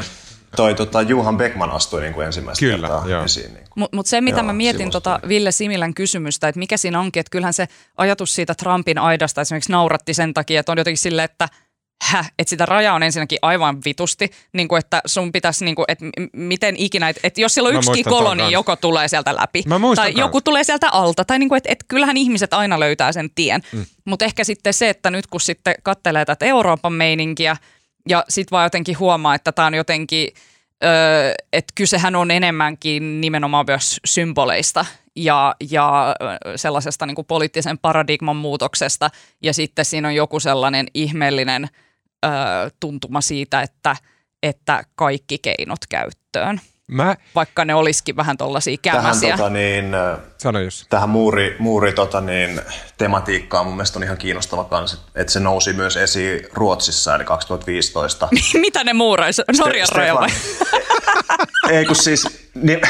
toi tota, Juhan Beckman astui niin kuin ensimmäistä Kyllä, kertaa joo. esiin. Niin Mutta mut se, mitä joo, mä mietin tota Ville Similän kysymystä, että mikä siinä onkin, että kyllähän se ajatus siitä Trumpin aidasta esimerkiksi nauratti sen takia, että on jotenkin silleen, että Häh, että sitä rajaa on ensinnäkin aivan vitusti, niin kuin että sun pitäisi, niin kuin, että miten ikinä, että, että jos siellä on yksi koloni, niin joko tulee sieltä läpi, tai joku tulee sieltä alta, tai niin kuin, että, että kyllähän ihmiset aina löytää sen tien. Mm. Mutta ehkä sitten se, että nyt kun sitten kattelee tätä Euroopan meininkiä, ja sitten vaan jotenkin huomaa, että tämä on jotenkin, öö, että kysehän on enemmänkin nimenomaan myös symboleista ja, ja sellaisesta niin kuin poliittisen paradigman muutoksesta. Ja sitten siinä on joku sellainen ihmeellinen öö, tuntuma siitä, että, että kaikki keinot käyttöön. Mä... Vaikka ne olisikin vähän tuollaisia kämäsiä. Tähän, tota niin, Sano jos. tähän muuri, muuri tota niin, tematiikkaan mun mielestä on ihan kiinnostava kans, että se nousi myös esiin Ruotsissa, eli 2015. Mitä ne muurais? Norjan Ste- raja vai? Ei kun siis... Niin,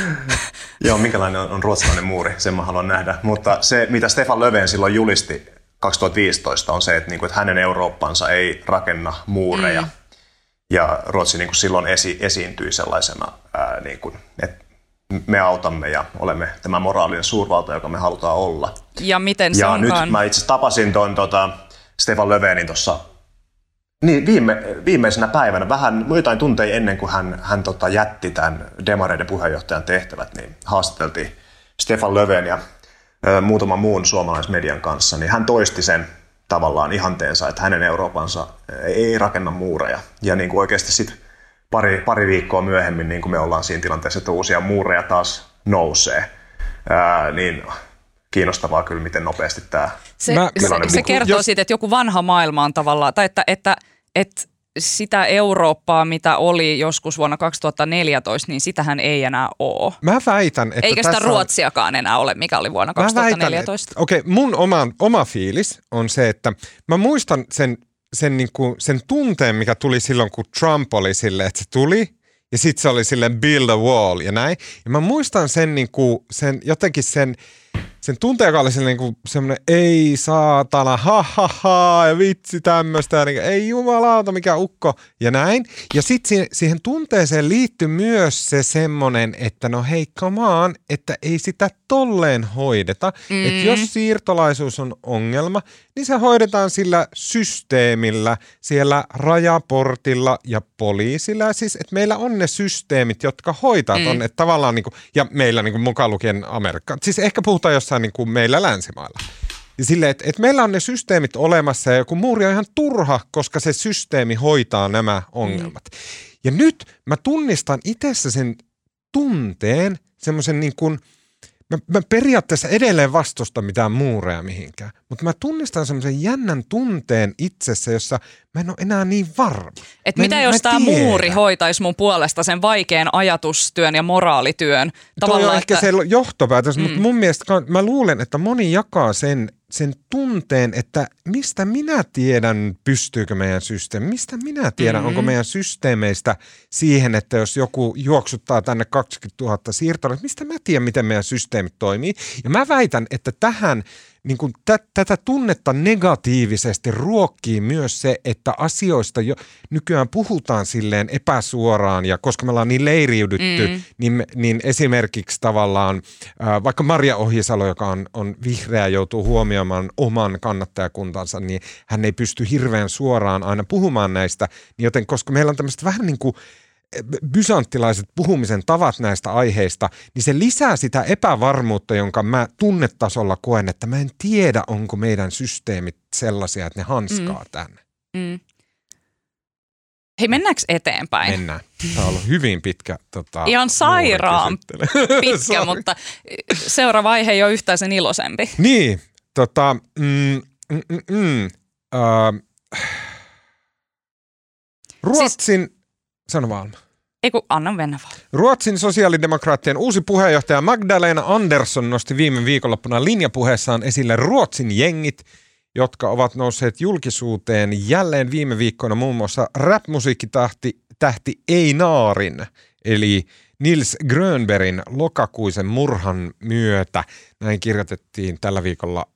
joo, minkälainen on, on ruotsalainen muuri, sen mä haluan nähdä. Mutta se, mitä Stefan Löfven silloin julisti 2015, on se, että, niin kuin, että hänen Eurooppansa ei rakenna muureja. Mm ja Ruotsi niin kuin silloin esi, esiintyi sellaisena, ää, niin kuin, että me autamme ja olemme tämä moraalinen suurvalta, joka me halutaan olla. Ja miten se ja onkaan? nyt mä itse tapasin tuon tota, Stefan Löfvenin tuossa niin, viime, viimeisenä päivänä, vähän jotain tunteja ennen kuin hän, hän tota, jätti tämän demareiden puheenjohtajan tehtävät, niin haastateltiin Stefan Löfven ja ö, muutaman muun suomalaismedian kanssa, niin hän toisti sen tavallaan ihanteensa, että hänen Euroopansa ei rakenna muureja. Ja niin kuin oikeasti sitten pari, pari viikkoa myöhemmin niin kuin me ollaan siinä tilanteessa, että uusia muureja taas nousee. Ää, niin kiinnostavaa kyllä, miten nopeasti tämä se, se, se kertoo Jos... siitä, että joku vanha maailma on tavallaan, tai että, että, että sitä Eurooppaa, mitä oli joskus vuonna 2014, niin sitähän ei enää ole. Mä väitän, että Eikä sitä Ruotsiakaan enää ole, mikä oli vuonna 2014. Okei, okay, mun oma, oma fiilis on se, että mä muistan sen, sen, niin kuin, sen tunteen, mikä tuli silloin, kun Trump oli sille, että se tuli – ja sitten se oli silleen build a wall ja näin. Ja mä muistan sen, niin kuin, sen jotenkin sen sen tunteen, joka oli niin kuin semmoinen ei saatana, ha ha ha, ja vitsi tämmöistä, niin, ei jumalauta, mikä ukko, ja näin. Ja sitten siihen, siihen tunteeseen liittyy myös se semmoinen, että no hei, come on, että ei sitä tolleen hoideta. Mm. Että jos siirtolaisuus on ongelma, niin se hoidetaan sillä systeemillä, siellä rajaportilla ja poliisilla. Siis, että meillä on ne systeemit, jotka hoitaa mm. että tavallaan, niin kuin, ja meillä niin kuin mukaan lukien Amerikka. Siis ehkä puhutaan jossain niin kuin meillä länsimailla. Ja silleen, että, että meillä on ne systeemit olemassa ja kun muuri on ihan turha, koska se systeemi hoitaa nämä ongelmat. Mm. Ja nyt mä tunnistan itsessä sen tunteen, semmoisen niin kuin – Mä, mä periaatteessa edelleen vastusta mitään muureja mihinkään, mutta mä tunnistan semmoisen jännän tunteen itsessä, jossa mä en ole enää niin varma. Et mitä jos tämä muuri hoitaisi mun puolesta sen vaikean ajatustyön ja moraalityön? Tavallaan, Toi on että... ehkä se johtopäätös, mm. mutta mun mielestä mä luulen, että moni jakaa sen sen tunteen, että mistä minä tiedän, pystyykö meidän systeemi, mistä minä tiedän, mm-hmm. onko meidän systeemeistä siihen, että jos joku juoksuttaa tänne 20 000 siirtolaista, mistä mä tiedän, miten meidän systeemit toimii. Ja mä väitän, että tähän niin kuin t- tätä tunnetta negatiivisesti ruokkii myös se, että asioista jo nykyään puhutaan silleen epäsuoraan ja koska me ollaan niin leiriydytty, mm. niin, niin esimerkiksi tavallaan äh, vaikka Maria Ohisalo, joka on, on vihreä, joutuu huomioimaan oman kannattajakuntansa, niin hän ei pysty hirveän suoraan aina puhumaan näistä, niin joten koska meillä on tämmöistä vähän niin kuin bysanttilaiset puhumisen tavat näistä aiheista, niin se lisää sitä epävarmuutta, jonka mä tunnetasolla koen, että mä en tiedä, onko meidän systeemit sellaisia, että ne hanskaa mm. tänne. Mm. Hei, mennäänkö eteenpäin? Mennään. Tämä on ollut hyvin pitkä. Tota, Ihan sairaan pitkä, mutta seuraava aihe ei ole yhtään sen iloisempi. Niin, tota, mm, mm, mm, mm, äh, Ruotsin, siis, sano vaan. Ei kun anna mennä vaan. Ruotsin sosiaalidemokraattien uusi puheenjohtaja Magdalena Andersson nosti viime viikonloppuna linjapuheessaan esille Ruotsin jengit, jotka ovat nousseet julkisuuteen jälleen viime viikkoina muun muassa rap-musiikkitähti tähti Einaarin, eli Nils Grönbergin lokakuisen murhan myötä. Näin kirjoitettiin tällä viikolla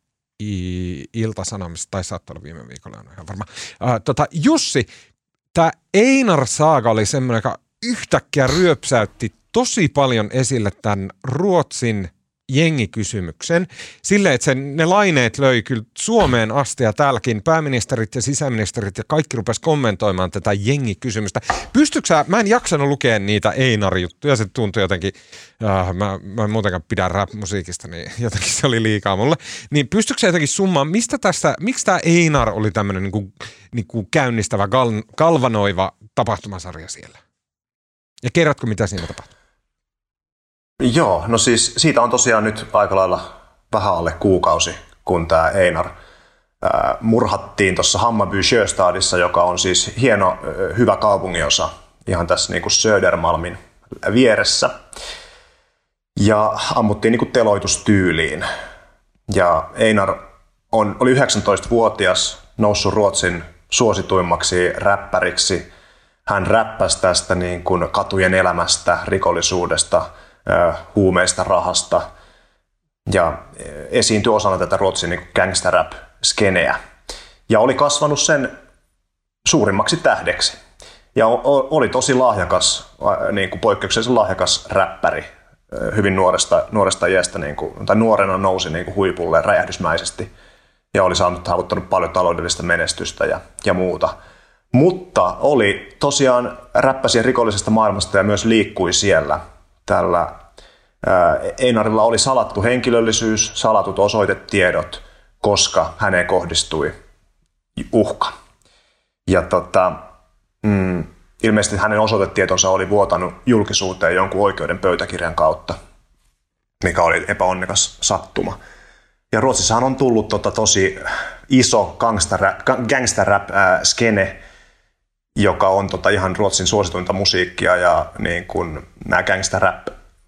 Ilta-Sanomissa, tai saattaa olla viime viikolla, on ihan varma. Uh, tota, Jussi, tämä Einar Saaga oli semmoinen, joka yhtäkkiä ryöpsäytti tosi paljon esille tämän Ruotsin jengikysymyksen. Silleen, että sen, ne laineet löi kyllä Suomeen asti ja täälläkin pääministerit ja sisäministerit ja kaikki rupes kommentoimaan tätä jengikysymystä. Pystytkö sä, mä en jaksanut lukea niitä Einar-juttuja, se tuntui jotenkin, äh, mä, mä en muutenkaan pidä rap-musiikista, niin jotenkin se oli liikaa mulle. Niin pystytkö jotenkin summaan, mistä tästä, miksi tämä Einar oli tämmöinen niin kuin, niin kuin käynnistävä, gal, galvanoiva tapahtumasarja siellä? Ja kerrotko, mitä siinä tapahtui? Joo, no siis siitä on tosiaan nyt aika lailla vähän alle kuukausi, kun tämä Einar ää, murhattiin tuossa Hammarby Sjöstadissa, joka on siis hieno, hyvä kaupunginosa ihan tässä niin kuin Södermalmin vieressä. Ja ammuttiin niin kuin teloitustyyliin. Ja Einar on, oli 19-vuotias, noussut Ruotsin suosituimmaksi räppäriksi. Hän räppäsi tästä niin kuin katujen elämästä, rikollisuudesta – huumeista, rahasta ja esiintyi osana tätä Ruotsin niin gangsta rap skeneä ja oli kasvanut sen suurimmaksi tähdeksi. Ja oli tosi lahjakas, niin kuin poikkeuksellisen lahjakas räppäri hyvin nuoresta, nuoresta iästä, niin kuin, tai nuorena nousi niin kuin huipulle räjähdysmäisesti ja oli saanut saavuttanut paljon taloudellista menestystä ja, ja muuta. Mutta oli tosiaan räppäsi rikollisesta maailmasta ja myös liikkui siellä tällä Einarilla oli salattu henkilöllisyys, salatut osoitetiedot, koska häneen kohdistui uhka. Ja tota, mm, ilmeisesti hänen osoitetietonsa oli vuotanut julkisuuteen jonkun oikeuden pöytäkirjan kautta, mikä oli epäonnekas sattuma. Ja Ruotsissahan on tullut tota tosi iso gangsta-rap-skene, joka on tota ihan Ruotsin suosituinta musiikkia ja niin kun nämä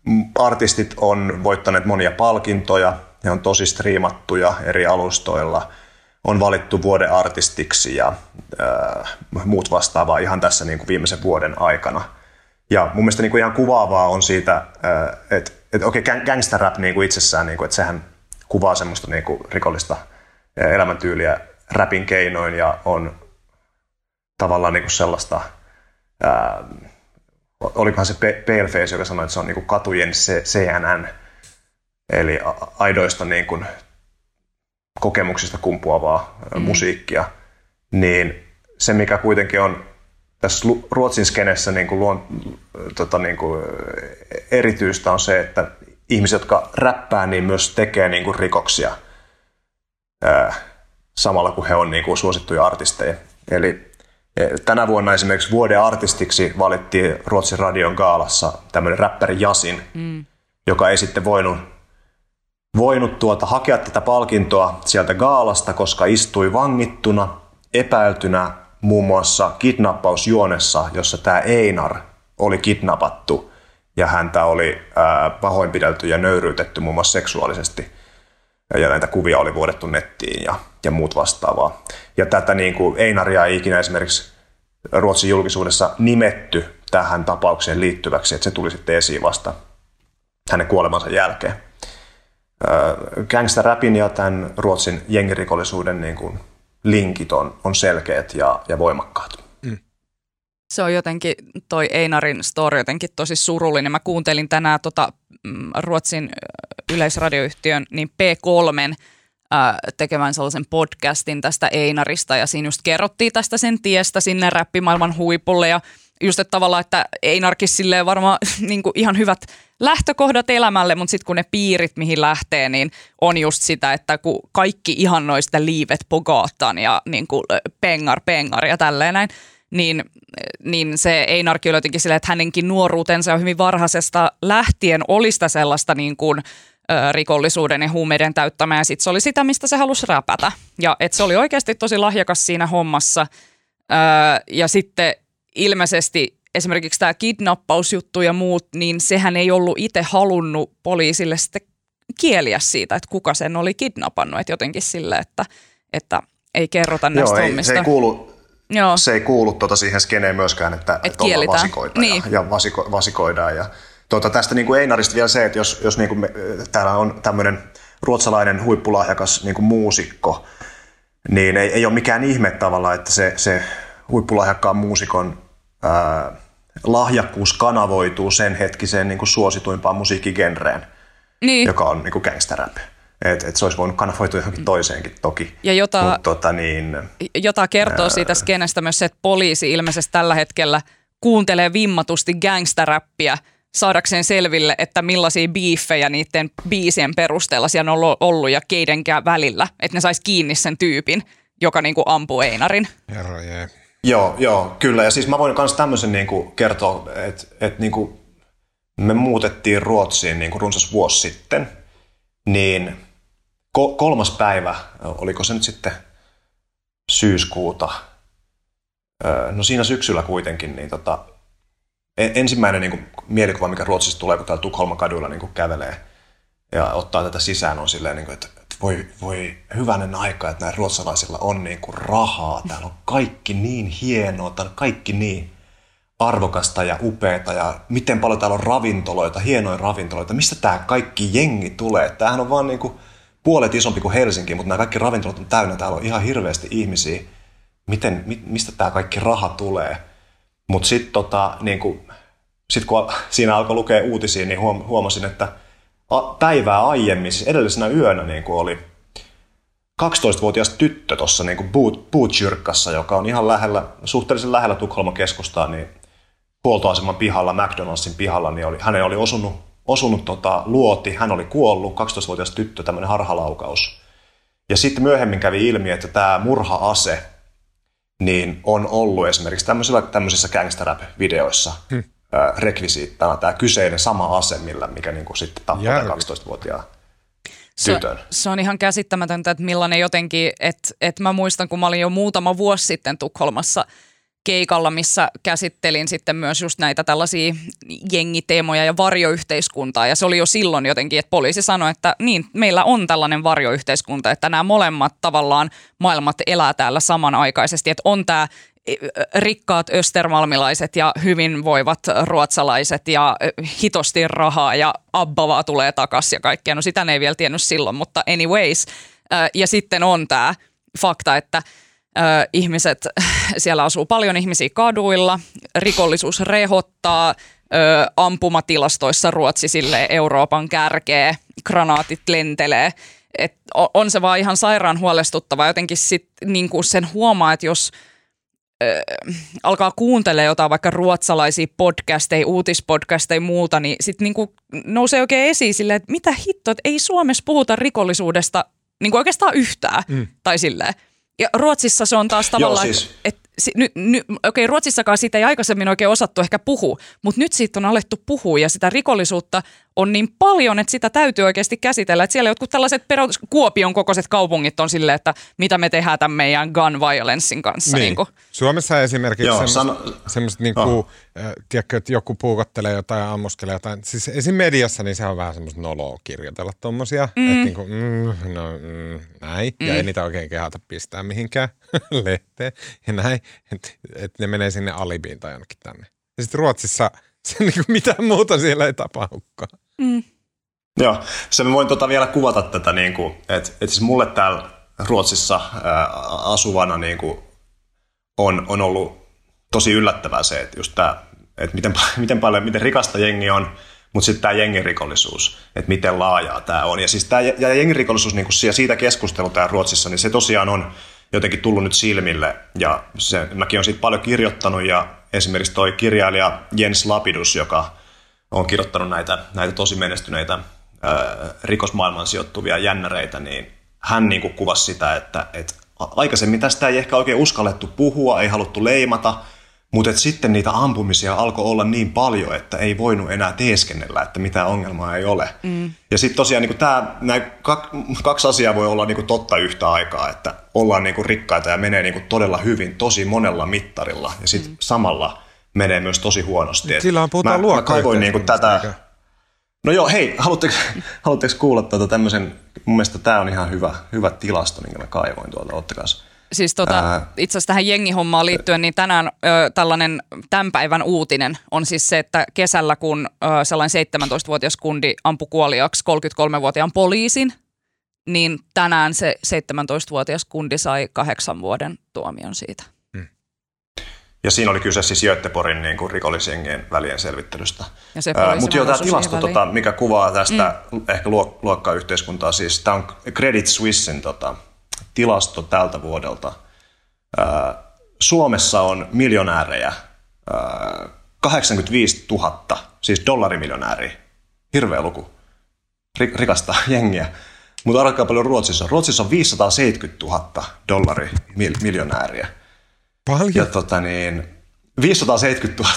gangsta-rap-artistit on voittaneet monia palkintoja, ne on tosi striimattuja eri alustoilla, on valittu vuoden artistiksi ja äh, muut vastaavaa ihan tässä niin kuin viimeisen vuoden aikana. Ja mun mielestä niin kuin ihan kuvaavaa on siitä, äh, että, että okei, okay, gangsta rap niin kuin itsessään, niin kuin, että sehän kuvaa semmoista niin kuin rikollista elämäntyyliä räpin keinoin ja on tavallaan niin kuin sellaista, ää, olikohan se Paleface, joka sanoi, että se on niin kuin katujen CNN, eli aidoista niin kuin kokemuksista kumpuavaa mm. musiikkia, niin se mikä kuitenkin on tässä Ruotsin skenessä niin kuin luon, tota, niin kuin erityistä on se, että ihmiset, jotka räppää, niin myös tekee niin kuin rikoksia ää, samalla kun he on niin kuin suosittuja artisteja. Eli e, tänä vuonna esimerkiksi vuoden artistiksi valittiin Ruotsin radion gaalassa tämmöinen räppäri Jasin, mm. joka ei sitten voinut, voinut tuota, hakea tätä palkintoa sieltä gaalasta, koska istui vangittuna, epäiltynä muun muassa kidnappausjuonessa, jossa tämä Einar oli kidnappattu ja häntä oli ää, pahoinpidelty ja nöyryytetty muun muassa seksuaalisesti. Ja näitä kuvia oli vuodettu nettiin ja, ja muut vastaavaa. Ja tätä niin kuin Einaria ei ikinä esimerkiksi Ruotsin julkisuudessa nimetty tähän tapaukseen liittyväksi, että se tuli sitten esiin vasta hänen kuolemansa jälkeen. Gangsta-rapin ja tämän Ruotsin jengirikollisuuden niin kuin linkit on, on selkeät ja, ja voimakkaat. Mm. Se on jotenkin, toi Einarin story jotenkin tosi surullinen. Mä kuuntelin tänään tota, mm, Ruotsin yleisradioyhtiön niin P3 tekemään sellaisen podcastin tästä Einarista. Ja siinä just kerrottiin tästä sen tiestä sinne räppimaailman huipulle. Ja just että tavallaan, että Einarkin silleen varmaan niin kuin ihan hyvät lähtökohdat elämälle, mutta sitten kun ne piirit, mihin lähtee, niin on just sitä, että kun kaikki ihan noista liivet pogaatan ja niin kuin pengar, pengar ja tälleen näin, niin, niin se Einarki oli jotenkin silleen, että hänenkin nuoruutensa on hyvin varhaisesta lähtien oli sitä sellaista niin kuin, ö, rikollisuuden ja huumeiden täyttämää ja sitten se oli sitä, mistä se halusi räpätä. Ja että se oli oikeasti tosi lahjakas siinä hommassa. Ö, ja sitten ilmeisesti esimerkiksi tämä kidnappausjuttu ja muut, niin sehän ei ollut itse halunnut poliisille sitten kieliä siitä, että kuka sen oli kidnappannut. Että jotenkin sille, että, että ei kerrota näistä Joo, hommista. Se ei kuulu, Joo. Se ei kuulu tuota siihen skeneen myöskään, että, Et että ollaan vasikoita niin. ja, ja vasiko, vasikoidaan. Ja, tuota, tästä niin kuin Einarista vielä se, että jos, jos niin kuin me, täällä on tämmöinen ruotsalainen huippulahjakas niin kuin muusikko, niin ei, ei ole mikään ihme tavalla, että se, se huippulahjakkaan muusikon ää, lahjakkuus kanavoituu sen hetkiseen niin kuin suosituimpaan musiikkigenreen, niin. joka on niin kuin gangsterrap. Et, et se olisi voinut kanavoitua johonkin toiseenkin toki. Ja jota, Mut, tota, niin, jota kertoo ää... siitä skenestä myös se, että poliisi ilmeisesti tällä hetkellä kuuntelee vimmatusti gangsteräppiä saadakseen selville, että millaisia biiffejä niiden biisien perusteella siellä on ollut ja keidenkään välillä. Että ne sais kiinni sen tyypin, joka niinku ampuu Einarin. Herra jee. Joo, joo, kyllä. Ja siis mä voin myös tämmöisen niin kuin kertoa, että, että niin kuin me muutettiin Ruotsiin niin kuin runsas vuosi sitten, niin ko- kolmas päivä, oliko se nyt sitten syyskuuta, no siinä syksyllä kuitenkin, niin tota, ensimmäinen niin kuin mielikuva, mikä Ruotsista tulee, kun täällä Tukholman kaduilla niin kuin kävelee ja ottaa tätä sisään, on silleen, niin kuin, että voi, voi hyvänen aika, että näillä ruotsalaisilla on niin kuin rahaa. Täällä on kaikki niin hienoa, täällä on kaikki niin arvokasta ja upeata ja miten paljon täällä on ravintoloita, hienoja ravintoloita. Mistä tämä kaikki jengi tulee? Tämähän on vaan niin kuin puolet isompi kuin Helsinki, mutta nämä kaikki ravintolat on täynnä. Täällä on ihan hirveästi ihmisiä. Miten, mistä tämä kaikki raha tulee? Mutta sitten tota, niin sit kun siinä alkoi lukea uutisia, niin huomasin, että – päivää aiemmin, siis edellisenä yönä niin oli 12-vuotias tyttö tuossa niin Bootjyrkkassa, joka on ihan lähellä, suhteellisen lähellä Tukholman keskustaa, niin huoltoaseman pihalla, McDonaldsin pihalla, niin oli, hänen oli osunut, osunut tota, luoti, hän oli kuollut, 12-vuotias tyttö, tämmöinen harhalaukaus. Ja sitten myöhemmin kävi ilmi, että tämä murha-ase niin on ollut esimerkiksi tämmöisissä, tämmöisissä gangsterrap-videoissa. Hmm rekvisiittana tämä kyseinen sama ase, millä mikä niin kuin sitten tappaa 12-vuotiaan tytön. Se, se on ihan käsittämätöntä, että millainen jotenkin, että, että mä muistan, kun mä olin jo muutama vuosi sitten Tukholmassa keikalla, missä käsittelin sitten myös just näitä tällaisia jengiteemoja ja varjoyhteiskuntaa. Ja se oli jo silloin jotenkin, että poliisi sanoi, että niin, meillä on tällainen varjoyhteiskunta, että nämä molemmat tavallaan maailmat elää täällä samanaikaisesti. Että on tämä rikkaat östermalmilaiset ja hyvinvoivat ruotsalaiset ja hitosti rahaa ja Abba vaan tulee takas ja kaikkea. No sitä ne ei vielä tiennyt silloin, mutta anyways. Ja sitten on tämä fakta, että ihmiset, siellä asuu paljon ihmisiä kaduilla, rikollisuus rehottaa, ampumatilastoissa Ruotsi sille Euroopan kärkeä, granaatit lentelee. Et on se vaan ihan sairaan huolestuttava. Jotenkin sit, niin kuin sen huomaa, että jos – alkaa kuuntelemaan jotain vaikka ruotsalaisia podcasteja, uutispodcasteja ja muuta, niin sitten niinku nousee oikein esiin silleen, että mitä hitto, että ei Suomessa puhuta rikollisuudesta niinku oikeastaan yhtään. Mm. Tai silleen. Ja Ruotsissa se on taas tavallaan, Joo, siis. että ny, ny, okei, Ruotsissakaan siitä ei aikaisemmin oikein osattu ehkä puhua, mutta nyt siitä on alettu puhua ja sitä rikollisuutta on niin paljon, että sitä täytyy oikeasti käsitellä. Että siellä jotkut tällaiset perus, Kuopion kokoiset kaupungit on silleen, että mitä me tehdään tämän meidän gun violencein kanssa. Niin. Niin kuin. Suomessa esimerkiksi Joo, semmoiset, semmoset niin kuin, oh. äh, tiedätkö, että joku puukottelee jotain ja ammuskelee jotain. Siis esim. mediassa niin se on vähän semmoista noloa kirjoitella tuommoisia, mm. että niin kuin, mm, no, mm, näin, mm. ja ei niitä oikein kehata pistää mihinkään lehteen ja näin, että et ne menee sinne alibiin tai jonnekin tänne. Ja sitten Ruotsissa se niin kuin mitään muuta siellä ei tapahdukaan. Mm. Joo, se mä voin tota vielä kuvata tätä, niin kuin, että, että siis mulle täällä Ruotsissa ää, asuvana niin kuin, on, on ollut tosi yllättävää se, että just tämä, että miten, miten paljon, miten rikasta jengi on, mutta sitten tämä jengirikollisuus, että miten laajaa tämä on. Ja siis tämä ja jengirikollisuus, niin kuin siitä keskustelu täällä Ruotsissa, niin se tosiaan on jotenkin tullut nyt silmille. Ja se, mäkin olen siitä paljon kirjoittanut ja esimerkiksi toi kirjailija Jens Lapidus, joka on kirjoittanut näitä, näitä tosi menestyneitä ää, rikosmaailman sijoittuvia jännäreitä, niin hän niin kuin kuvasi sitä, että, että aikaisemmin tästä ei ehkä oikein uskallettu puhua, ei haluttu leimata, mutta sitten niitä ampumisia alkoi olla niin paljon, että ei voinut enää teeskennellä, että mitään ongelmaa ei ole. Mm. Ja sitten tosiaan niin tämä, nämä kaksi asiaa voi olla niin totta yhtä aikaa, että ollaan niin rikkaita ja menee niin todella hyvin tosi monella mittarilla ja sitten mm. samalla menee myös tosi huonosti. Silloin puhutaan mä, mä kaivoin niin tätä... Eikä? No joo, hei, haluatteko, haluatteko kuulla tuota tämmöisen, mun mielestä tämä on ihan hyvä, hyvä tilasto, minkä mä kaivoin tuolta, ottakaa Siis tota, itse asiassa tähän jengihommaan liittyen, niin tänään ö, tällainen tämän päivän uutinen on siis se, että kesällä kun ö, sellainen 17-vuotias kundi ampui kuoliaksi 33-vuotiaan poliisin, niin tänään se 17-vuotias kundi sai kahdeksan vuoden tuomion siitä. Ja siinä oli kyse siis Göteborgin niin kuin rikollisjengien välien selvittelystä. Mutta joo, tämä tilasto, tota, mikä kuvaa tästä mm. ehkä luokkaa yhteiskuntaa, siis tämä on Credit Suissein tota, tilasto tältä vuodelta. Suomessa on miljonäärejä 85 000, siis dollarimiljonääriä. Hirveä luku. Rikasta jengiä. Mutta arvatkaa paljon Ruotsissa. Ruotsissa on 570 000 dollarimiljonääriä. Paljon? Ja tota niin, 570 000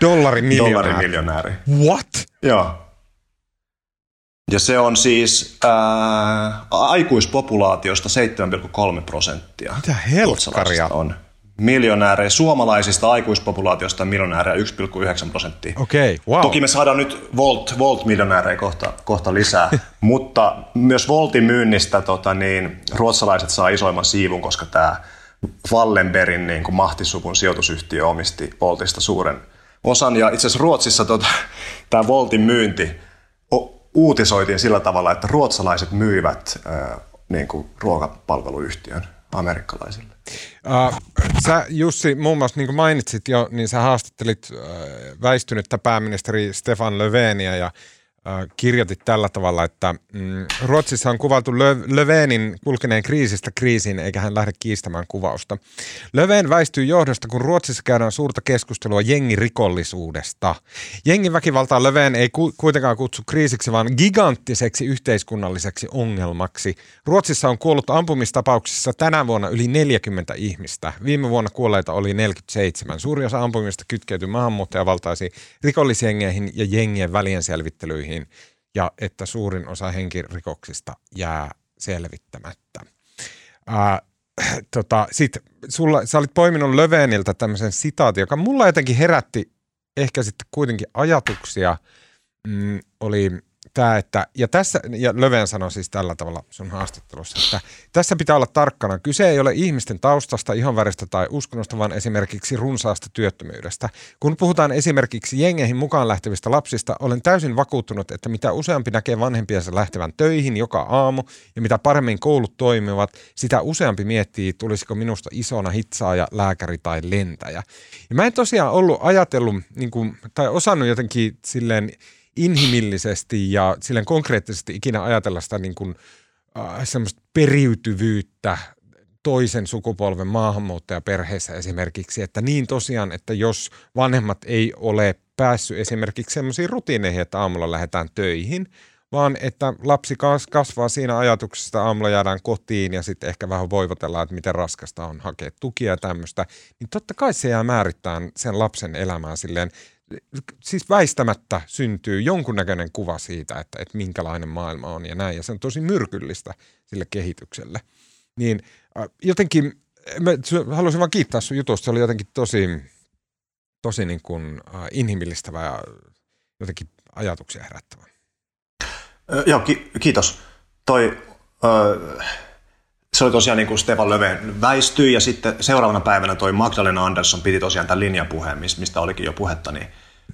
dollarimiljonääriä. dollarimiljonääriä. What? Joo. Ja se on siis ää, aikuispopulaatiosta 7,3 prosenttia. Mitä helkkaria? On miljonäärejä, suomalaisista aikuispopulaatiosta miljonäärejä 1,9 prosenttia. Okei, okay, wow. Toki me saadaan nyt Volt, Volt-miljonäärejä kohta, kohta lisää, mutta myös Voltin myynnistä tota, niin, ruotsalaiset saa isoimman siivun, koska tämä Wallenbergin niin kuin mahtisuvun sijoitusyhtiö omisti Voltista suuren osan. Ja itse asiassa Ruotsissa tota, tämä Voltin myynti uutisoitiin sillä tavalla, että ruotsalaiset myivät äh, niin kuin ruokapalveluyhtiön amerikkalaisille. Sä Jussi muun muassa niin kuin mainitsit jo, niin sä haastattelit uh, väistynyttä pääministeri Stefan Löfveniä ja Äh, kirjoitit tällä tavalla, että mm, Ruotsissa on kuvattu Löfvenin kulkeneen kriisistä kriisiin, eikä hän lähde kiistämään kuvausta. Löfven väistyy johdosta, kun Ruotsissa käydään suurta keskustelua jengirikollisuudesta. Jengin väkivaltaa Löfven ei ku- kuitenkaan kutsu kriisiksi, vaan giganttiseksi yhteiskunnalliseksi ongelmaksi. Ruotsissa on kuollut ampumistapauksissa tänä vuonna yli 40 ihmistä. Viime vuonna kuolleita oli 47. Suuri osa ampumista kytkeytyi maahanmuuttajavaltaisiin rikollisjengeihin ja jengien välienselvittelyihin rikoksiin ja että suurin osa henkirikoksista jää selvittämättä. Ää, tota, sit sulla, sä olit poiminut Löveniltä tämmöisen sitaatin, joka mulla jotenkin herätti ehkä sitten kuitenkin ajatuksia. Mm, oli tämä, että, ja tässä, ja Löven sanoi siis tällä tavalla sun haastattelussa, että tässä pitää olla tarkkana. Kyse ei ole ihmisten taustasta, ihonväristä tai uskonnosta, vaan esimerkiksi runsaasta työttömyydestä. Kun puhutaan esimerkiksi jengeihin mukaan lähtevistä lapsista, olen täysin vakuuttunut, että mitä useampi näkee vanhempiensa lähtevän töihin joka aamu ja mitä paremmin koulut toimivat, sitä useampi miettii, tulisiko minusta isona hitsaaja, lääkäri tai lentäjä. Ja mä en tosiaan ollut ajatellut, niin kuin, tai osannut jotenkin silleen inhimillisesti ja silleen konkreettisesti ikinä ajatella sitä niin kuin, äh, semmoista periytyvyyttä toisen sukupolven maahanmuuttajaperheessä esimerkiksi, että niin tosiaan, että jos vanhemmat ei ole päässyt esimerkiksi semmoisiin rutiineihin, että aamulla lähdetään töihin, vaan että lapsi kasvaa siinä ajatuksessa, että aamulla jäädään kotiin ja sitten ehkä vähän voivotellaan, että miten raskasta on hakea tukia ja tämmöistä, niin totta kai se jää määrittämään sen lapsen elämää silleen siis väistämättä syntyy jonkunnäköinen kuva siitä, että, että minkälainen maailma on ja näin. Ja se on tosi myrkyllistä sille kehitykselle. Niin äh, jotenkin, mä haluaisin vaan kiittää sun jutusta. Se oli jotenkin tosi, tosi niin kuin, äh, inhimillistävä ja jotenkin ajatuksia herättävä. Joo, ki- kiitos. Toi, äh, se oli tosiaan niin kuin Stefan Löfven väistyi ja sitten seuraavana päivänä toi Magdalena Andersson piti tosiaan tämän linjapuheen, mistä olikin jo puhetta, niin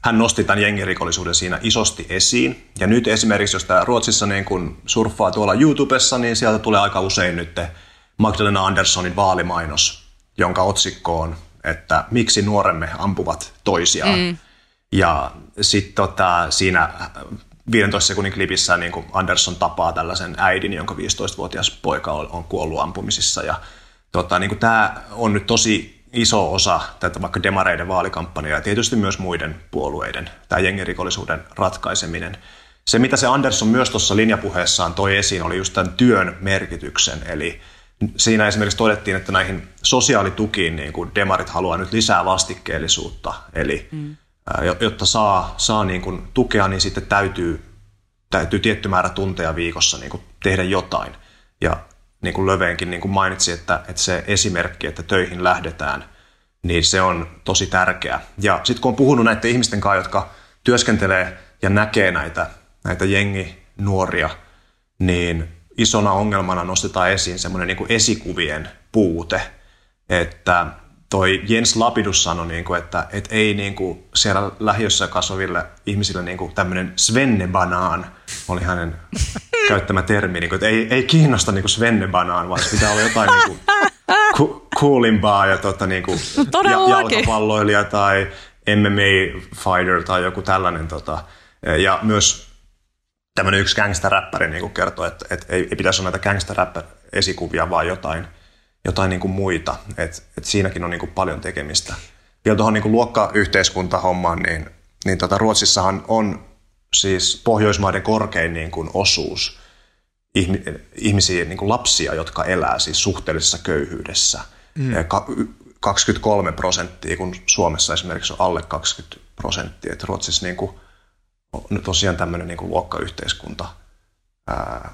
hän nosti tämän jengirikollisuuden siinä isosti esiin. Ja nyt esimerkiksi, jos tämä Ruotsissa niin kun surffaa tuolla YouTubessa, niin sieltä tulee aika usein nyt Magdalena Anderssonin vaalimainos, jonka otsikko on, että miksi nuoremme ampuvat toisiaan. Mm. Ja sitten tota, siinä 15 sekunnin klipissä niin kuin Anderson tapaa tällaisen äidin, jonka 15-vuotias poika on, on kuollut ampumisissa. Ja tota, niin kuin tämä on nyt tosi iso osa tätä vaikka demareiden vaalikampanjaa ja tietysti myös muiden puolueiden, tämä jengirikollisuuden ratkaiseminen. Se, mitä se Anderson myös tuossa linjapuheessaan toi esiin, oli just tämän työn merkityksen. Eli siinä esimerkiksi todettiin, että näihin sosiaalitukiin niin kuin demarit haluaa nyt lisää vastikkeellisuutta. Eli mm jotta saa, saa niin kuin tukea, niin sitten täytyy, täytyy tietty määrä tunteja viikossa niin kuin tehdä jotain. Ja niin kuin Löveenkin niin kuin mainitsi, että, että se esimerkki, että töihin lähdetään, niin se on tosi tärkeä. Ja sitten kun on puhunut näiden ihmisten kanssa, jotka työskentelee ja näkee näitä, näitä jengi-nuoria, niin isona ongelmana nostetaan esiin semmoinen niin esikuvien puute, että toi Jens Lapidus sanoi, niin kuin, että, että ei niin kuin siellä lähiössä kasvaville ihmisille niin kuin tämmöinen svennebanaan oli hänen käyttämä termi, niin kuin, että ei, ei kiinnosta niin kuin svennebanaan, vaan pitää olla jotain niin kuin ku, coolimpaa ja tota, niin kuin no, ja, jalkapalloilija tai MMA fighter tai joku tällainen. Tota, ja myös tämmöinen yksi gangster-räppäri niin kertoo, että, että ei, ei pitäisi olla näitä gangster-esikuvia, vaan jotain – jotain niin kuin muita. Et, et siinäkin on niin kuin paljon tekemistä. Vielä tuohon niin luokkayhteiskuntahommaan, niin, niin tota Ruotsissahan on siis Pohjoismaiden korkein niin kuin osuus ihmisiä, niin kuin lapsia, jotka elää siis suhteellisessa köyhyydessä. Mm. 23 prosenttia, kun Suomessa esimerkiksi on alle 20 prosenttia. Et Ruotsissa niin kuin, on tosiaan tämmöinen niin kuin luokkayhteiskunta ää,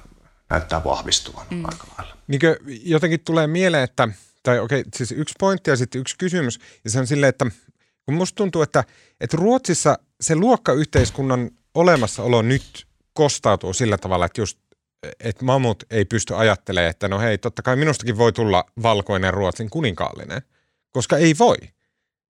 näyttää vahvistuvan mm. aika lailla. Niinkö jotenkin tulee mieleen, että, tai okei, okay, siis yksi pointti ja sitten yksi kysymys, ja se on silleen, että kun musta tuntuu, että, että Ruotsissa se luokkayhteiskunnan olemassaolo nyt kostautuu sillä tavalla, että just että mamut ei pysty ajattelemaan, että no hei, totta kai minustakin voi tulla valkoinen Ruotsin kuninkaallinen, koska ei voi.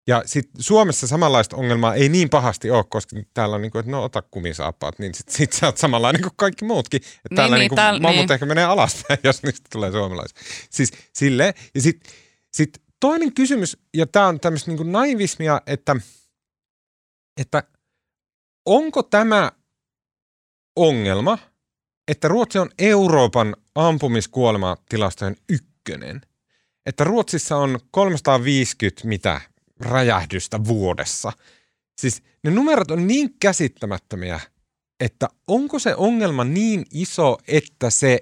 Ja sitten Suomessa samanlaista ongelmaa ei niin pahasti ole, koska täällä on niin kuin, että no ota kumisaappaat, niin sitten sit sä oot samanlainen kuin kaikki muutkin. Että niin, täällä niin, niin täällä, mammut niin. ehkä menee alaspäin, jos niistä tulee suomalaisia. Siis sille Ja sitten sit toinen kysymys, ja tämä on tämmöistä niin naivismia, että, että onko tämä ongelma, että Ruotsi on Euroopan ampumiskuolematilastojen ykkönen. Että Ruotsissa on 350 mitä räjähdystä vuodessa. Siis ne numerot on niin käsittämättömiä, että onko se ongelma niin iso, että se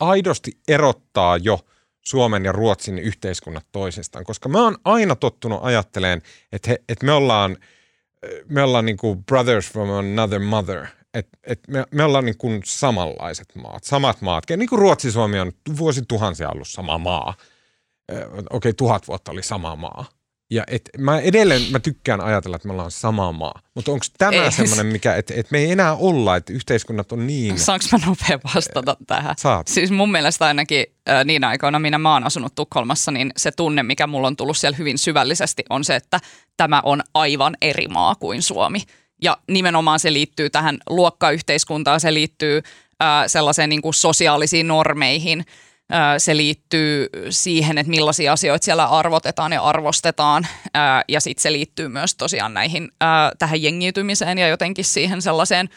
aidosti erottaa jo Suomen ja Ruotsin yhteiskunnat toisistaan. Koska mä oon aina tottunut ajatteleen, että, he, että me ollaan, me ollaan niin kuin brothers from another mother. Että et me, me ollaan niin kuin samanlaiset maat, samat maat. Niin kuin Ruotsi-Suomi on vuosituhansia ollut sama maa. Okei, okay, tuhat vuotta oli sama maa Ja et, mä edelleen mä tykkään ajatella, että me ollaan sama maa. Mutta onko tämä Ei. semmoinen, mikä, että et me ei enää olla, että yhteiskunnat on niin... Saanko mä nopea vastata tähän? Saat. Siis mun mielestä ainakin äh, niin aikoina, minä mä oon asunut Tukholmassa, niin se tunne, mikä mulla on tullut siellä hyvin syvällisesti, on se, että tämä on aivan eri maa kuin Suomi. Ja nimenomaan se liittyy tähän luokkayhteiskuntaan, se liittyy äh, sellaiseen niin kuin sosiaalisiin normeihin, se liittyy siihen, että millaisia asioita siellä arvotetaan ja arvostetaan. Ja sitten se liittyy myös tosiaan näihin, äh, tähän jengiytymiseen ja jotenkin siihen sellaiseen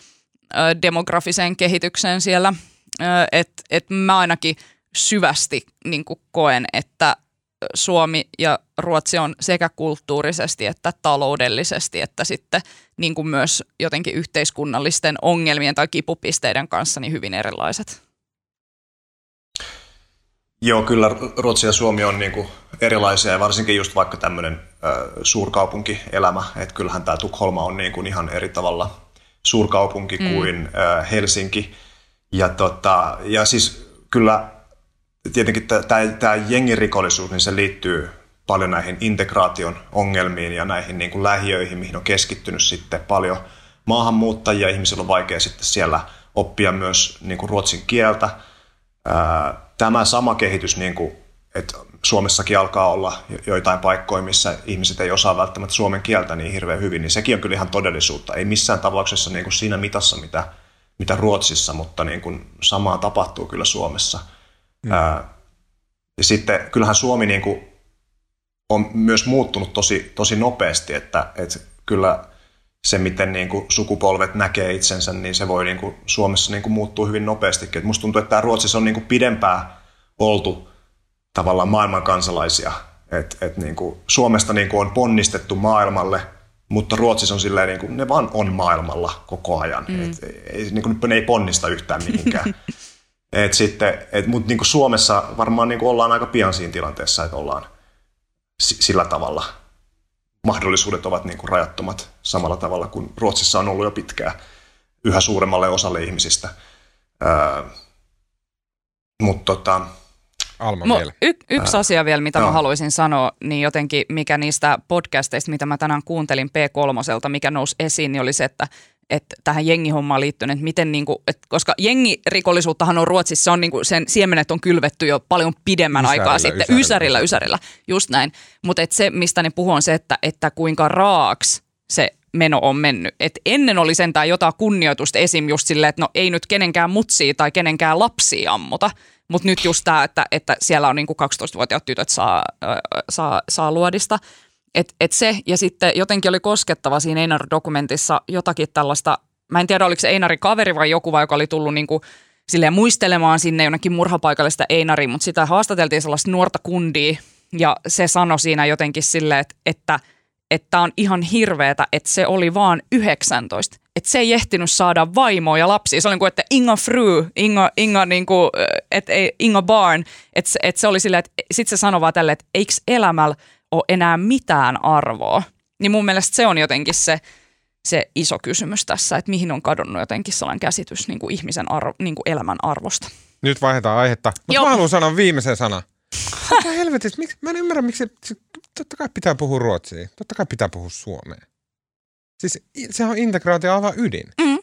demografiseen kehitykseen siellä. Että et mä ainakin syvästi niin koen, että Suomi ja Ruotsi on sekä kulttuurisesti että taloudellisesti, että sitten niin myös jotenkin yhteiskunnallisten ongelmien tai kipupisteiden kanssa niin hyvin erilaiset. Joo, kyllä Ruotsi ja Suomi on niin kuin erilaisia ja varsinkin just vaikka tämmöinen suurkaupunkielämä, että kyllähän tämä Tukholma on niin kuin ihan eri tavalla suurkaupunki mm. kuin Helsinki. Ja, tota, ja siis kyllä tietenkin tämä jengirikollisuus, niin se liittyy paljon näihin integraation ongelmiin ja näihin niin kuin lähiöihin, mihin on keskittynyt sitten paljon maahanmuuttajia. Ihmisillä on vaikea sitten siellä oppia myös niin kuin ruotsin kieltä. Tämä sama kehitys, niin kuin, että Suomessakin alkaa olla joitain paikkoja, missä ihmiset ei osaa välttämättä suomen kieltä niin hirveän hyvin, niin sekin on kyllä ihan todellisuutta. Ei missään tapauksessa niin kuin siinä mitassa, mitä, mitä Ruotsissa, mutta niin kuin samaa tapahtuu kyllä Suomessa. Mm. ja sitten kyllähän Suomi niin kuin on myös muuttunut tosi, tosi nopeasti, että, että kyllä se, miten niin kuin sukupolvet näkee itsensä, niin se voi niin kuin Suomessa niin kuin muuttua hyvin nopeastikin. Et musta tuntuu, että tämä Ruotsissa on niin kuin pidempään oltu tavallaan maailman kansalaisia. Et, et niin kuin Suomesta niin kuin on ponnistettu maailmalle, mutta Ruotsissa on silleen, niin kuin, ne vaan on maailmalla koko ajan. Mm. Et, ei, niin kuin, ne ei ponnista yhtään mihinkään. et sitten, et, mutta niin kuin Suomessa varmaan niin kuin ollaan aika pian siinä tilanteessa, että ollaan sillä tavalla mahdollisuudet ovat niin kuin rajattomat samalla tavalla kuin Ruotsissa on ollut jo pitkään yhä suuremmalle osalle ihmisistä. Öö, mutta tota, Alma vielä. y- yksi Ää, asia vielä, mitä joo. mä haluaisin sanoa, niin jotenkin mikä niistä podcasteista, mitä mä tänään kuuntelin P3, mikä nousi esiin, niin oli se, että että tähän jengihommaan liittyen, että miten niinku, että koska jengirikollisuuttahan on Ruotsissa, se on niinku, sen siemenet on kylvetty jo paljon pidemmän Ysärillä, aikaa sitten, ysärillä. ysärillä, ysärillä, just näin. Mutta se, mistä ne puhuu, on se, että, että kuinka raaks se meno on mennyt. Et ennen oli sentään jotain kunnioitusta esim. just silleen, että no ei nyt kenenkään mutsia tai kenenkään lapsia ammuta, mutta nyt just tämä, että, että siellä on niinku 12-vuotiaat tytöt saa, äh, saa, saa luodista. Et, et se, ja sitten jotenkin oli koskettava siinä Einar-dokumentissa jotakin tällaista, mä en tiedä oliko se Einarin kaveri vai joku vai joka oli tullut niinku silleen muistelemaan sinne jonnekin murhapaikalle sitä Einariin, mutta sitä haastateltiin sellaista nuorta kundia ja se sanoi siinä jotenkin silleen, että, että on ihan hirveetä, että se oli vaan 19. Että se ei ehtinyt saada vaimoa ja lapsia. Se oli niin kuin, että Inga fru, Inga, Inga, niin kuin, ei, Inga barn. Että, että se oli silleen, että sitten se sanoi vaan tälle, että eikö elämällä ole enää mitään arvoa. Niin mun mielestä se on jotenkin se, se iso kysymys tässä, että mihin on kadonnut jotenkin sellainen käsitys niin kuin ihmisen arvo, niin kuin elämän arvosta. Nyt vaihdetaan aihetta. Mutta mä haluan sanoa viimeisen sanan. Mitä helvetistä, miksi, mä en ymmärrä, miksi se, totta kai pitää puhua ruotsia, totta kai pitää puhua suomea. Siis sehän on integraatio aivan ydin. Mm.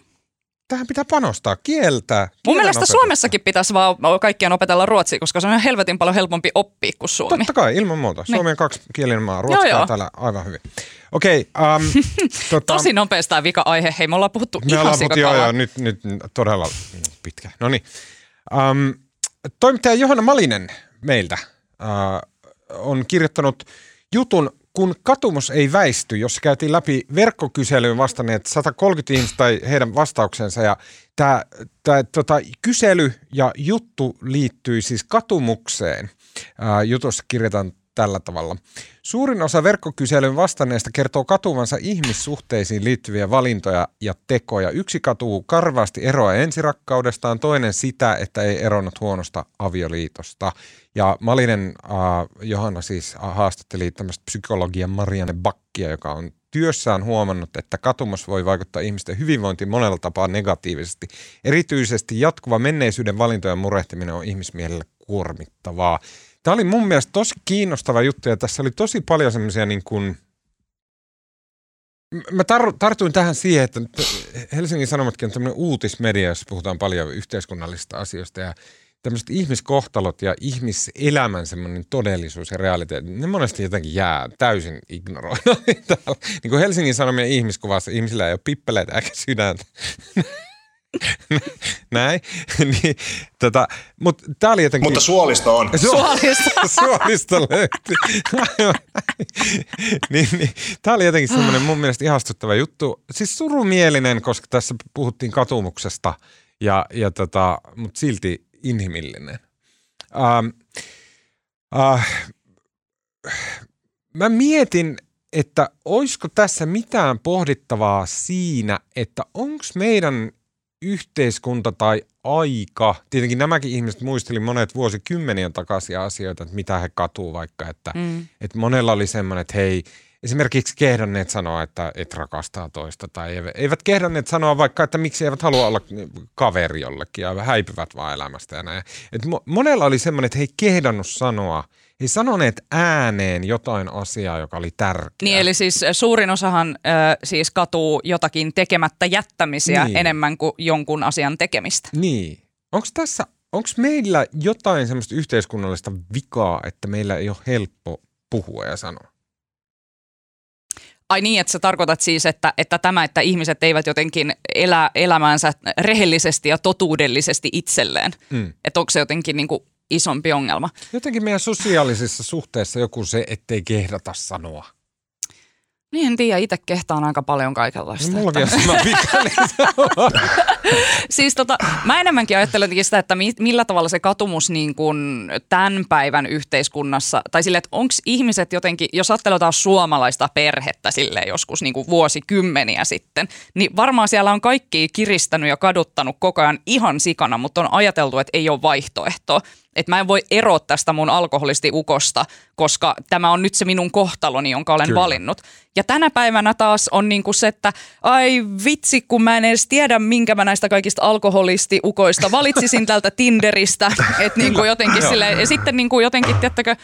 Tähän pitää panostaa, kieltää. Mun mielestä opetusta. Suomessakin pitäisi vaan kaikkien opetella ruotsia, koska se on ihan helvetin paljon helpompi oppia kuin Suomi. Totta kai, ilman muuta. Suomi on kaksikielinen maa, ruotsi Joo, joo. täällä aivan hyvin. Okei, um, tota, Tosi nopeasti tämä vika-aihe. Hei, me ollaan puhuttu Me ihan ollaan puhuttu, joo, joo, nyt, nyt todella pitkä. No niin. Um, toimittaja Johanna Malinen meiltä uh, on kirjoittanut jutun, kun katumus ei väisty, jossa käytiin läpi verkkokyselyyn vastanneet 130 ihmistä tai heidän vastauksensa. Ja tämä, tämä tota, kysely ja juttu liittyy siis katumukseen. Uh, jutussa kirjataan tällä tavalla. Suurin osa verkkokyselyyn vastanneista kertoo katuvansa ihmissuhteisiin liittyviä valintoja ja tekoja. Yksi katuu karvaasti eroa ensirakkaudestaan, toinen sitä, että ei eronnut huonosta avioliitosta. Ja Malinen äh, Johanna siis haastatteli tämmöistä psykologian Marianne Bakkia, joka on työssään huomannut, että katumus voi vaikuttaa ihmisten hyvinvointiin monella tapaa negatiivisesti. Erityisesti jatkuva menneisyyden valintojen murehtiminen on ihmismielelle kuormittavaa. Tämä oli mun mielestä tosi kiinnostava juttu ja tässä oli tosi paljon semmoisia niin kuin, Mä tar- tartuin tähän siihen, että Helsingin Sanomatkin on tämmöinen uutismedia, jossa puhutaan paljon yhteiskunnallisista asioista ja tämmöiset ihmiskohtalot ja ihmiselämän semmoinen todellisuus ja realiteetti, ne monesti jotenkin jää täysin ignoroida. niin kuin Helsingin Sanomien ihmiskuvassa ihmisillä ei ole pippeleitä eikä sydäntä. Näin. niin, tota, mut tää oli jotenkin... Mutta suolisto on. Suolisto. suolisto löytyi. niin, niin, tämä oli jotenkin semmoinen mun mielestä ihastuttava juttu. Siis surumielinen, koska tässä puhuttiin katumuksesta, ja, ja tota, mutta silti inhimillinen. Ähm, äh, mä mietin, että olisiko tässä mitään pohdittavaa siinä, että onko meidän yhteiskunta tai aika, tietenkin nämäkin ihmiset muisteli monet vuosikymmenien takaisin asioita, että mitä he katuu vaikka, että, mm. että monella oli semmoinen, että hei, esimerkiksi kehdanneet sanoa, että et rakastaa toista tai eivät kehdanneet sanoa vaikka, että miksi eivät halua olla kaveri jollekin ja häipyvät vaan elämästä ja näin. Et monella oli semmoinen, että he ei kehdannut sanoa – he sanoneet ääneen jotain asiaa, joka oli tärkeää. Niin, eli siis suurin osahan äh, siis katuu jotakin tekemättä jättämisiä niin. enemmän kuin jonkun asian tekemistä. Niin. Onko tässä, onko meillä jotain semmoista yhteiskunnallista vikaa, että meillä ei ole helppo puhua ja sanoa? Ai niin, että sä tarkoitat siis, että, että tämä, että ihmiset eivät jotenkin elä elämäänsä rehellisesti ja totuudellisesti itselleen. Mm. Että onko se jotenkin niin kuin isompi ongelma. Jotenkin meidän sosiaalisissa suhteissa joku se, ettei kehdata sanoa. Niin en tiedä, itse kehtaan aika paljon kaikenlaista. No, mullakin on sama Siis tota, mä enemmänkin ajattelen sitä, että millä tavalla se katumus niin kuin tämän päivän yhteiskunnassa, tai sille, että onko ihmiset jotenkin, jos ajattelee suomalaista perhettä sille joskus niin kuin vuosikymmeniä sitten, niin varmaan siellä on kaikki kiristänyt ja kaduttanut koko ajan ihan sikana, mutta on ajateltu, että ei ole vaihtoehtoa että mä en voi eroa tästä mun alkoholisti-ukosta, koska tämä on nyt se minun kohtaloni, jonka olen Kyllä. valinnut. Ja tänä päivänä taas on niinku se, että ai vitsi, kun mä en edes tiedä, minkä mä näistä kaikista alkoholisti-ukoista valitsisin tältä Tinderistä. Että niinku jotenkin sille, ja sitten niinku jotenkin, tiedättekö,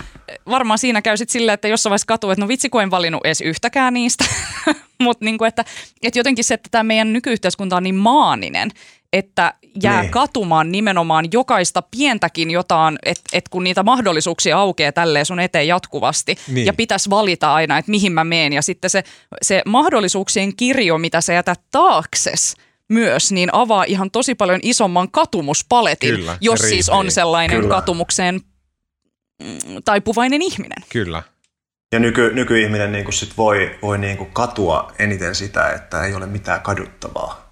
varmaan siinä käy sitten silleen, että jossain vaiheessa katuu, että no vitsi, kun en valinnut edes yhtäkään niistä. Mutta niinku, että, että jotenkin se, että tämä meidän nykyyhteiskunta on niin maaninen, että jää niin. katumaan nimenomaan jokaista pientäkin jotain, että et kun niitä mahdollisuuksia aukeaa tälleen sun eteen jatkuvasti niin. ja pitäisi valita aina, että mihin mä meen ja sitten se, se mahdollisuuksien kirjo, mitä sä jätät taakses, myös, niin avaa ihan tosi paljon isomman katumuspaletin, Kyllä, jos siis on sellainen Kyllä. katumukseen mm, taipuvainen ihminen. Kyllä. Ja nyky, nykyihminen niin kuin sit voi, voi niin kuin katua eniten sitä, että ei ole mitään kaduttavaa.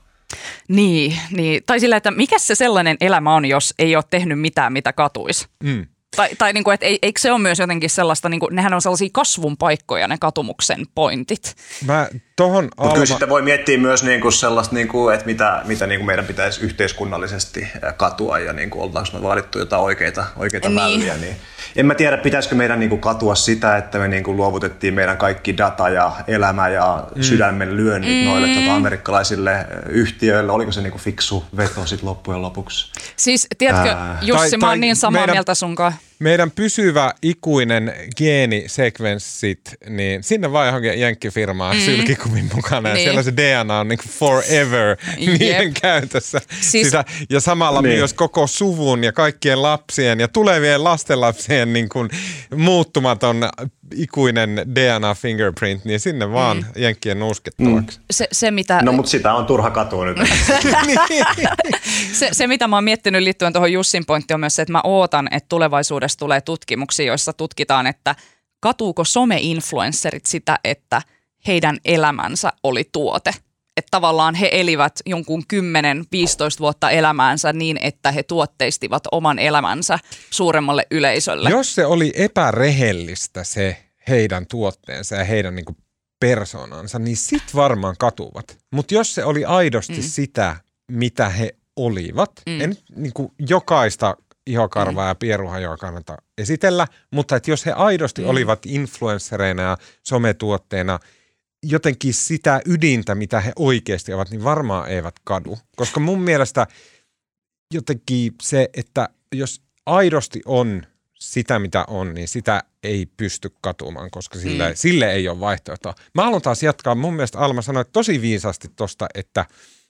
Niin, niin, tai sillä, että mikä se sellainen elämä on, jos ei ole tehnyt mitään, mitä katuisi. Mm. Tai, tai niin kuin, että eikö se ole myös jotenkin sellaista, niin kuin, nehän on sellaisia kasvun paikkoja ne katumuksen pointit. Mä tohon Alma... Mutta kyllä sitten voi miettiä myös niin kuin sellaista, niin kuin, että mitä, mitä niin kuin meidän pitäisi yhteiskunnallisesti katua ja niin kuin, ollaanko me vaadittu jotain oikeita, oikeita niin. väyliä. Niin en mä tiedä, pitäisikö meidän niin kuin katua sitä, että me niin kuin luovutettiin meidän kaikki data ja elämä ja mm. sydämen lyönnit mm. noille tota, amerikkalaisille yhtiöille. Oliko se niin kuin fiksu veto sitten loppujen lopuksi? Siis tiedätkö, Ää... Jussi, tai, mä oon niin samaa meidän... mieltä sunkaan meidän pysyvä ikuinen geenisekvenssit, niin sinne vaan johonkin jenkkifirmaan mm. sylkikuvin mukana ja niin. siellä se DNA on niin forever niiden käytössä. Siis... Sitä, ja samalla niin. myös koko suvun ja kaikkien lapsien ja tulevien lastenlapsien niin kuin muuttumaton ikuinen DNA fingerprint, niin sinne vaan mm. jenkkien nuuskettavaksi. Mm. Se, se, mitä... No mutta sitä on turha katua nyt. se, se mitä mä oon miettinyt liittyen tuohon Jussin pointtiin on myös se, että mä ootan, että tulevaisuudessa tulee tutkimuksia, joissa tutkitaan, että katuuko some-influencerit sitä, että heidän elämänsä oli tuote – että tavallaan he elivät jonkun 10-15 vuotta elämäänsä niin, että he tuotteistivat oman elämänsä suuremmalle yleisölle. Jos se oli epärehellistä se heidän tuotteensa ja heidän niin persoonansa, niin sit varmaan katuvat. Mutta jos se oli aidosti mm. sitä, mitä he olivat, mm. en niin kuin jokaista ihokarvaa mm. ja pieruhajoa kannata esitellä, mutta että jos he aidosti mm. olivat influenssereina ja sometuotteina – jotenkin sitä ydintä, mitä he oikeasti ovat, niin varmaan eivät kadu. Koska mun mielestä jotenkin se, että jos aidosti on sitä, mitä on, niin sitä ei pysty katumaan, koska sille, mm. sille ei ole vaihtoehtoa. Mä haluan taas jatkaa. Mun mielestä Alma sanoi tosi viisasti tosta, että,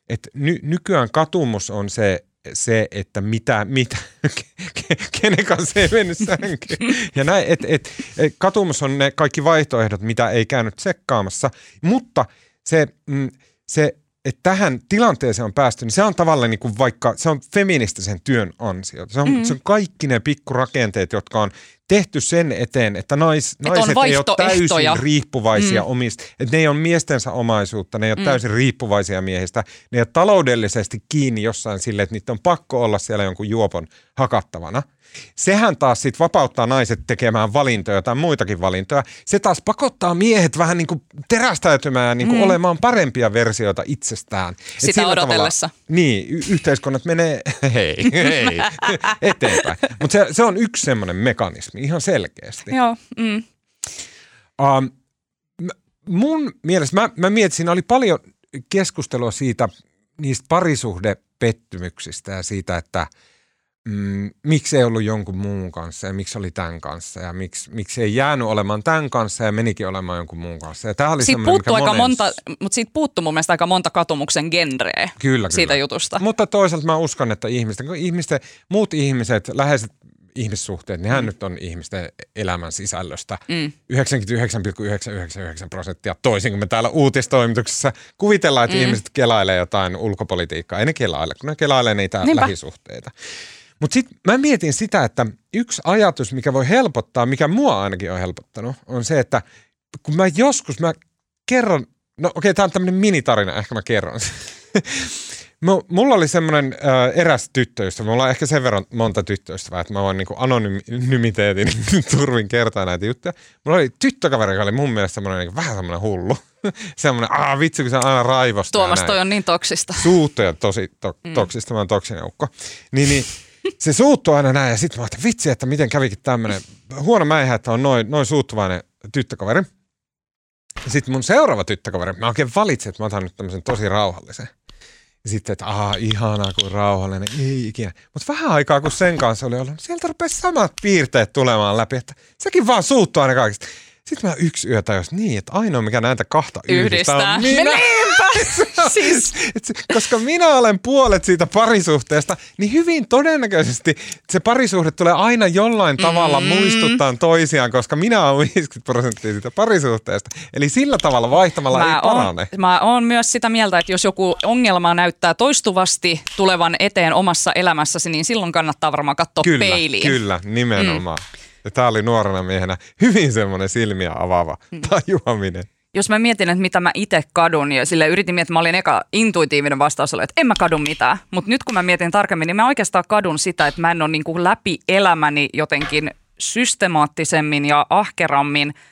että ny, nykyään katumus on se, se, että mitä, mitä kenen kanssa ei mennyt sänkyyn. Ja näin, et, et, et, katumus on ne kaikki vaihtoehdot, mitä ei käynyt sekkaamassa. Mutta se, mm, se että tähän tilanteeseen on päästy, niin se on tavallaan niin kuin vaikka, se on feministisen työn ansio. Se on, mm. se on kaikki ne pikkurakenteet, jotka on tehty sen eteen, että nais, Et naiset ei ole täysin riippuvaisia mm. omista, että ne ei ole miestensä omaisuutta, ne ei ole mm. täysin riippuvaisia miehistä, ne ei ole taloudellisesti kiinni jossain sille, että niitä on pakko olla siellä jonkun juopon hakattavana – Sehän taas sitten vapauttaa naiset tekemään valintoja tai muitakin valintoja. Se taas pakottaa miehet vähän niin kuin terästäytymään niin kuin mm. olemaan parempia versioita itsestään. Sitä odotellessa. Niin, y- yhteiskunnat menee, hei, hei, eteenpäin. Mutta se, se on yksi semmoinen mekanismi ihan selkeästi. Joo. Mm. Um, mun mielestä, mä, mä mietin, siinä oli paljon keskustelua siitä, niistä parisuhdepettymyksistä ja siitä, että – mm, miksi ei ollut jonkun muun kanssa ja miksi oli tämän kanssa ja miksi, miksi ei jäänyt olemaan tämän kanssa ja menikin olemaan jonkun muun kanssa. Ja oli siitä puuttuu aika monen... monta, mutta siitä puuttuu mun mielestä aika monta katumuksen genreä kyllä, siitä kyllä. jutusta. Mutta toisaalta mä uskon, että ihmisten, ihmisten, muut ihmiset, läheiset ihmissuhteet, niin hän mm. nyt on ihmisten elämän sisällöstä mm. 99,999 prosenttia, toisin kuin me täällä uutistoimituksessa kuvitellaan, että mm. ihmiset kelailee jotain ulkopolitiikkaa. Ei ne kelaile, kun ne kelailee niitä Niinpä. lähisuhteita. Mutta sitten mä mietin sitä, että yksi ajatus, mikä voi helpottaa, mikä mua ainakin on helpottanut, on se, että kun mä joskus, mä kerron, no okei, okay, tämä on tämmöinen minitarina, ehkä mä kerron Mulla oli semmoinen äh, eräs tyttöystävä, mulla on ehkä sen verran monta tyttöystävää, että mä voin niinku anonymiteetin turvin kertoa näitä juttuja. Mulla oli tyttökaveri, joka oli mun mielestä semmoinen niinku, vähän semmoinen hullu. semmoinen, aah vitsi, kun se aina raivostaa. Tuomas, toi on niin toksista. Suuttuja tosi to, mm. toksista, mä oon toksinen ukko. Niin, niin se suuttuu aina näin ja sitten mä ajattelin, vitsi, että miten kävikin tämmöinen huono mäihä, että on noin, noin suuttuvainen tyttökaveri. Sitten mun seuraava tyttökaveri, mä oikein valitsin, että mä otan nyt tämmöisen tosi rauhallisen. Sitten, että aah, ihanaa kuin rauhallinen, ei ikinä. Mutta vähän aikaa kun sen kanssa oli ollut, sieltä rupesi samat piirteet tulemaan läpi, että sekin vaan suuttuu aina kaikista. Sitten mä yksi yö tajus niin, että ainoa mikä näitä kahta yhdistää, yhdistää. on minä. siis. Koska minä olen puolet siitä parisuhteesta, niin hyvin todennäköisesti se parisuhde tulee aina jollain tavalla mm. muistuttaa toisiaan, koska minä olen 50 prosenttia siitä parisuhteesta. Eli sillä tavalla vaihtamalla mä ei parane. Mä oon myös sitä mieltä, että jos joku ongelma näyttää toistuvasti tulevan eteen omassa elämässäsi, niin silloin kannattaa varmaan katsoa kyllä, peiliin. Kyllä, nimenomaan. Mm. Ja tämä oli nuorena miehenä hyvin semmoinen silmiä avaava mm. tajuaminen. Jos mä mietin, että mitä mä itse kadun, ja sille yritin miettiä, että mä olin eka intuitiivinen vastaus, oli, että en mä kadu mitään. Mutta nyt kun mä mietin tarkemmin, niin mä oikeastaan kadun sitä, että mä en ole niin kuin läpi elämäni jotenkin systemaattisemmin ja ahkerammin –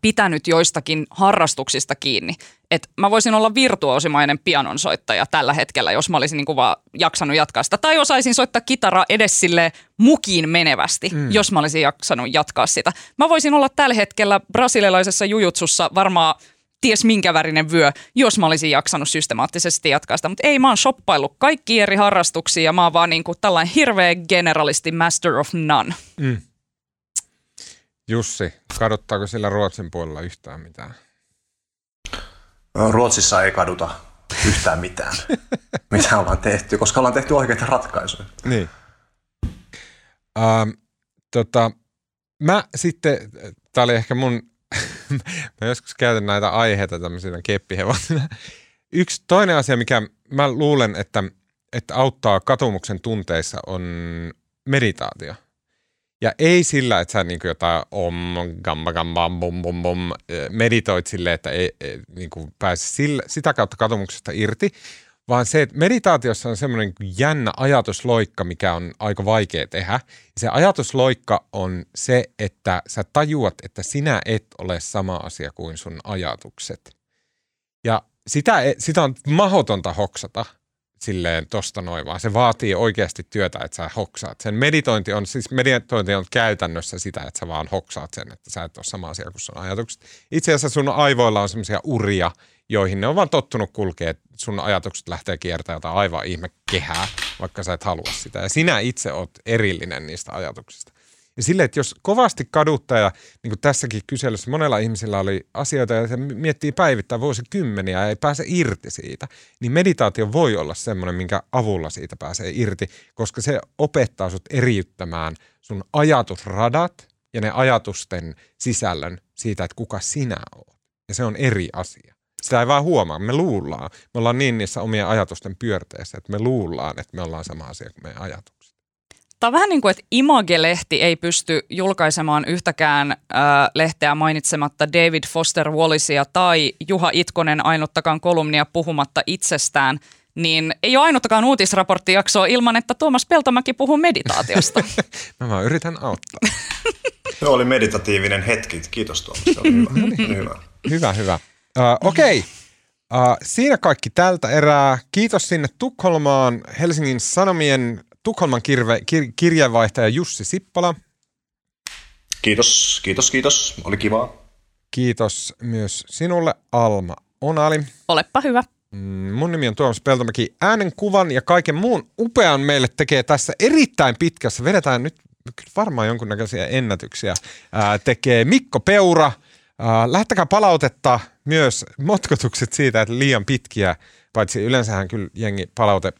pitänyt joistakin harrastuksista kiinni. Et mä voisin olla virtuosimainen pianonsoittaja tällä hetkellä, jos mä olisin niinku vaan jaksanut jatkaa sitä. Tai osaisin soittaa kitaraa edes sille mukiin menevästi, mm. jos mä olisin jaksanut jatkaa sitä. Mä voisin olla tällä hetkellä brasilialaisessa jujutsussa varmaan ties minkä värinen vyö, jos mä olisin jaksanut systemaattisesti jatkaa sitä. Mutta ei, mä oon shoppaillut kaikki eri harrastuksia ja mä oon vaan niinku tällainen hirveä generalisti master of none. Mm. Jussi, kadottaako sillä Ruotsin puolella yhtään mitään? Ruotsissa ei kaduta yhtään mitään, mitä ollaan tehty, koska ollaan tehty oikeita ratkaisuja. Niin. Uh, tota, mä sitten, tää oli ehkä mun, mä joskus käytän näitä aiheita tämmöisenä keppihevosina. Yksi toinen asia, mikä mä luulen, että, että auttaa katumuksen tunteissa on meditaatio. Ja ei sillä, että sä niin jotain om, gamma, gamma, bum, bum, bum, meditoit silleen, että ei, ei niin pääse sillä, sitä kautta katumuksesta irti, vaan se, että meditaatiossa on semmoinen jännä ajatusloikka, mikä on aika vaikea tehdä. Se ajatusloikka on se, että sä tajuat, että sinä et ole sama asia kuin sun ajatukset. Ja sitä, e, sitä on mahdotonta hoksata – silleen tosta noin, vaan se vaatii oikeasti työtä, että sä hoksaat sen. Meditointi on, siis meditointi on käytännössä sitä, että sä vaan hoksaat sen, että sä et ole sama asia kuin sun ajatukset. Itse asiassa sun aivoilla on semmoisia uria, joihin ne on vaan tottunut kulkea, sun ajatukset lähtee kiertämään jotain aivan ihme kehää, vaikka sä et halua sitä. Ja sinä itse oot erillinen niistä ajatuksista. Ja silleen, että jos kovasti kaduttaa ja niin kuin tässäkin kyselyssä monella ihmisillä oli asioita, se miettii päivittäin vuosikymmeniä ja ei pääse irti siitä, niin meditaatio voi olla semmoinen, minkä avulla siitä pääsee irti, koska se opettaa sut eriyttämään sun ajatusradat ja ne ajatusten sisällön siitä, että kuka sinä oot. Ja se on eri asia. Sitä ei vaan huomaa. Me luullaan. Me ollaan niin niissä omien ajatusten pyörteissä, että me luullaan, että me ollaan sama asia kuin meidän ajatukset. Tämä on vähän niin kuin, että Image-lehti ei pysty julkaisemaan yhtäkään äh, lehteä mainitsematta David Foster Wallisia tai Juha Itkonen ainuttakaan kolumnia puhumatta itsestään, niin ei ole ainuttakaan uutisraporttijaksoa ilman, että Tuomas Peltomäki puhuu meditaatiosta. Mä vaan yritän auttaa. Se oli meditatiivinen hetki. Kiitos Tuomas. Se oli hyvä. Oli hyvä. Hyvä, hyvä. Uh, Okei. Okay. Uh, siinä kaikki tältä erää. Kiitos sinne Tukholmaan Helsingin Sanomien Tukholman kirve, kir, kirjeenvaihtaja Jussi Sippala. Kiitos, kiitos, kiitos. Oli kivaa. Kiitos myös sinulle Alma Onali. Olepa hyvä. Mm, Mun nimi on Tuomas Peltomäki. Äänen, kuvan ja kaiken muun upean meille tekee tässä erittäin pitkässä. Vedetään nyt kyllä varmaan jonkunnäköisiä ennätyksiä. Ää, tekee Mikko Peura. Ää, lähettäkää palautetta myös motkotukset siitä, että liian pitkiä, paitsi yleensähän kyllä jengi palaute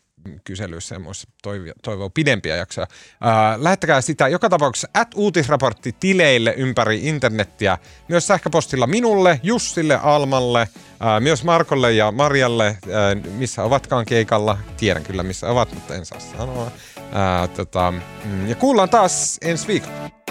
kyselyissä ja muissa toivoo, toivoo pidempiä jaksoja. Ää, lähettäkää sitä joka tapauksessa at uutisraportti tileille ympäri internettiä, myös sähköpostilla minulle, Jussille, Almalle, ää, myös Markolle ja Marjalle, ää, missä ovatkaan keikalla. Tiedän kyllä missä ovat, mutta en saa sanoa. Ää, tota, mm, ja kuullaan taas ensi viikolla.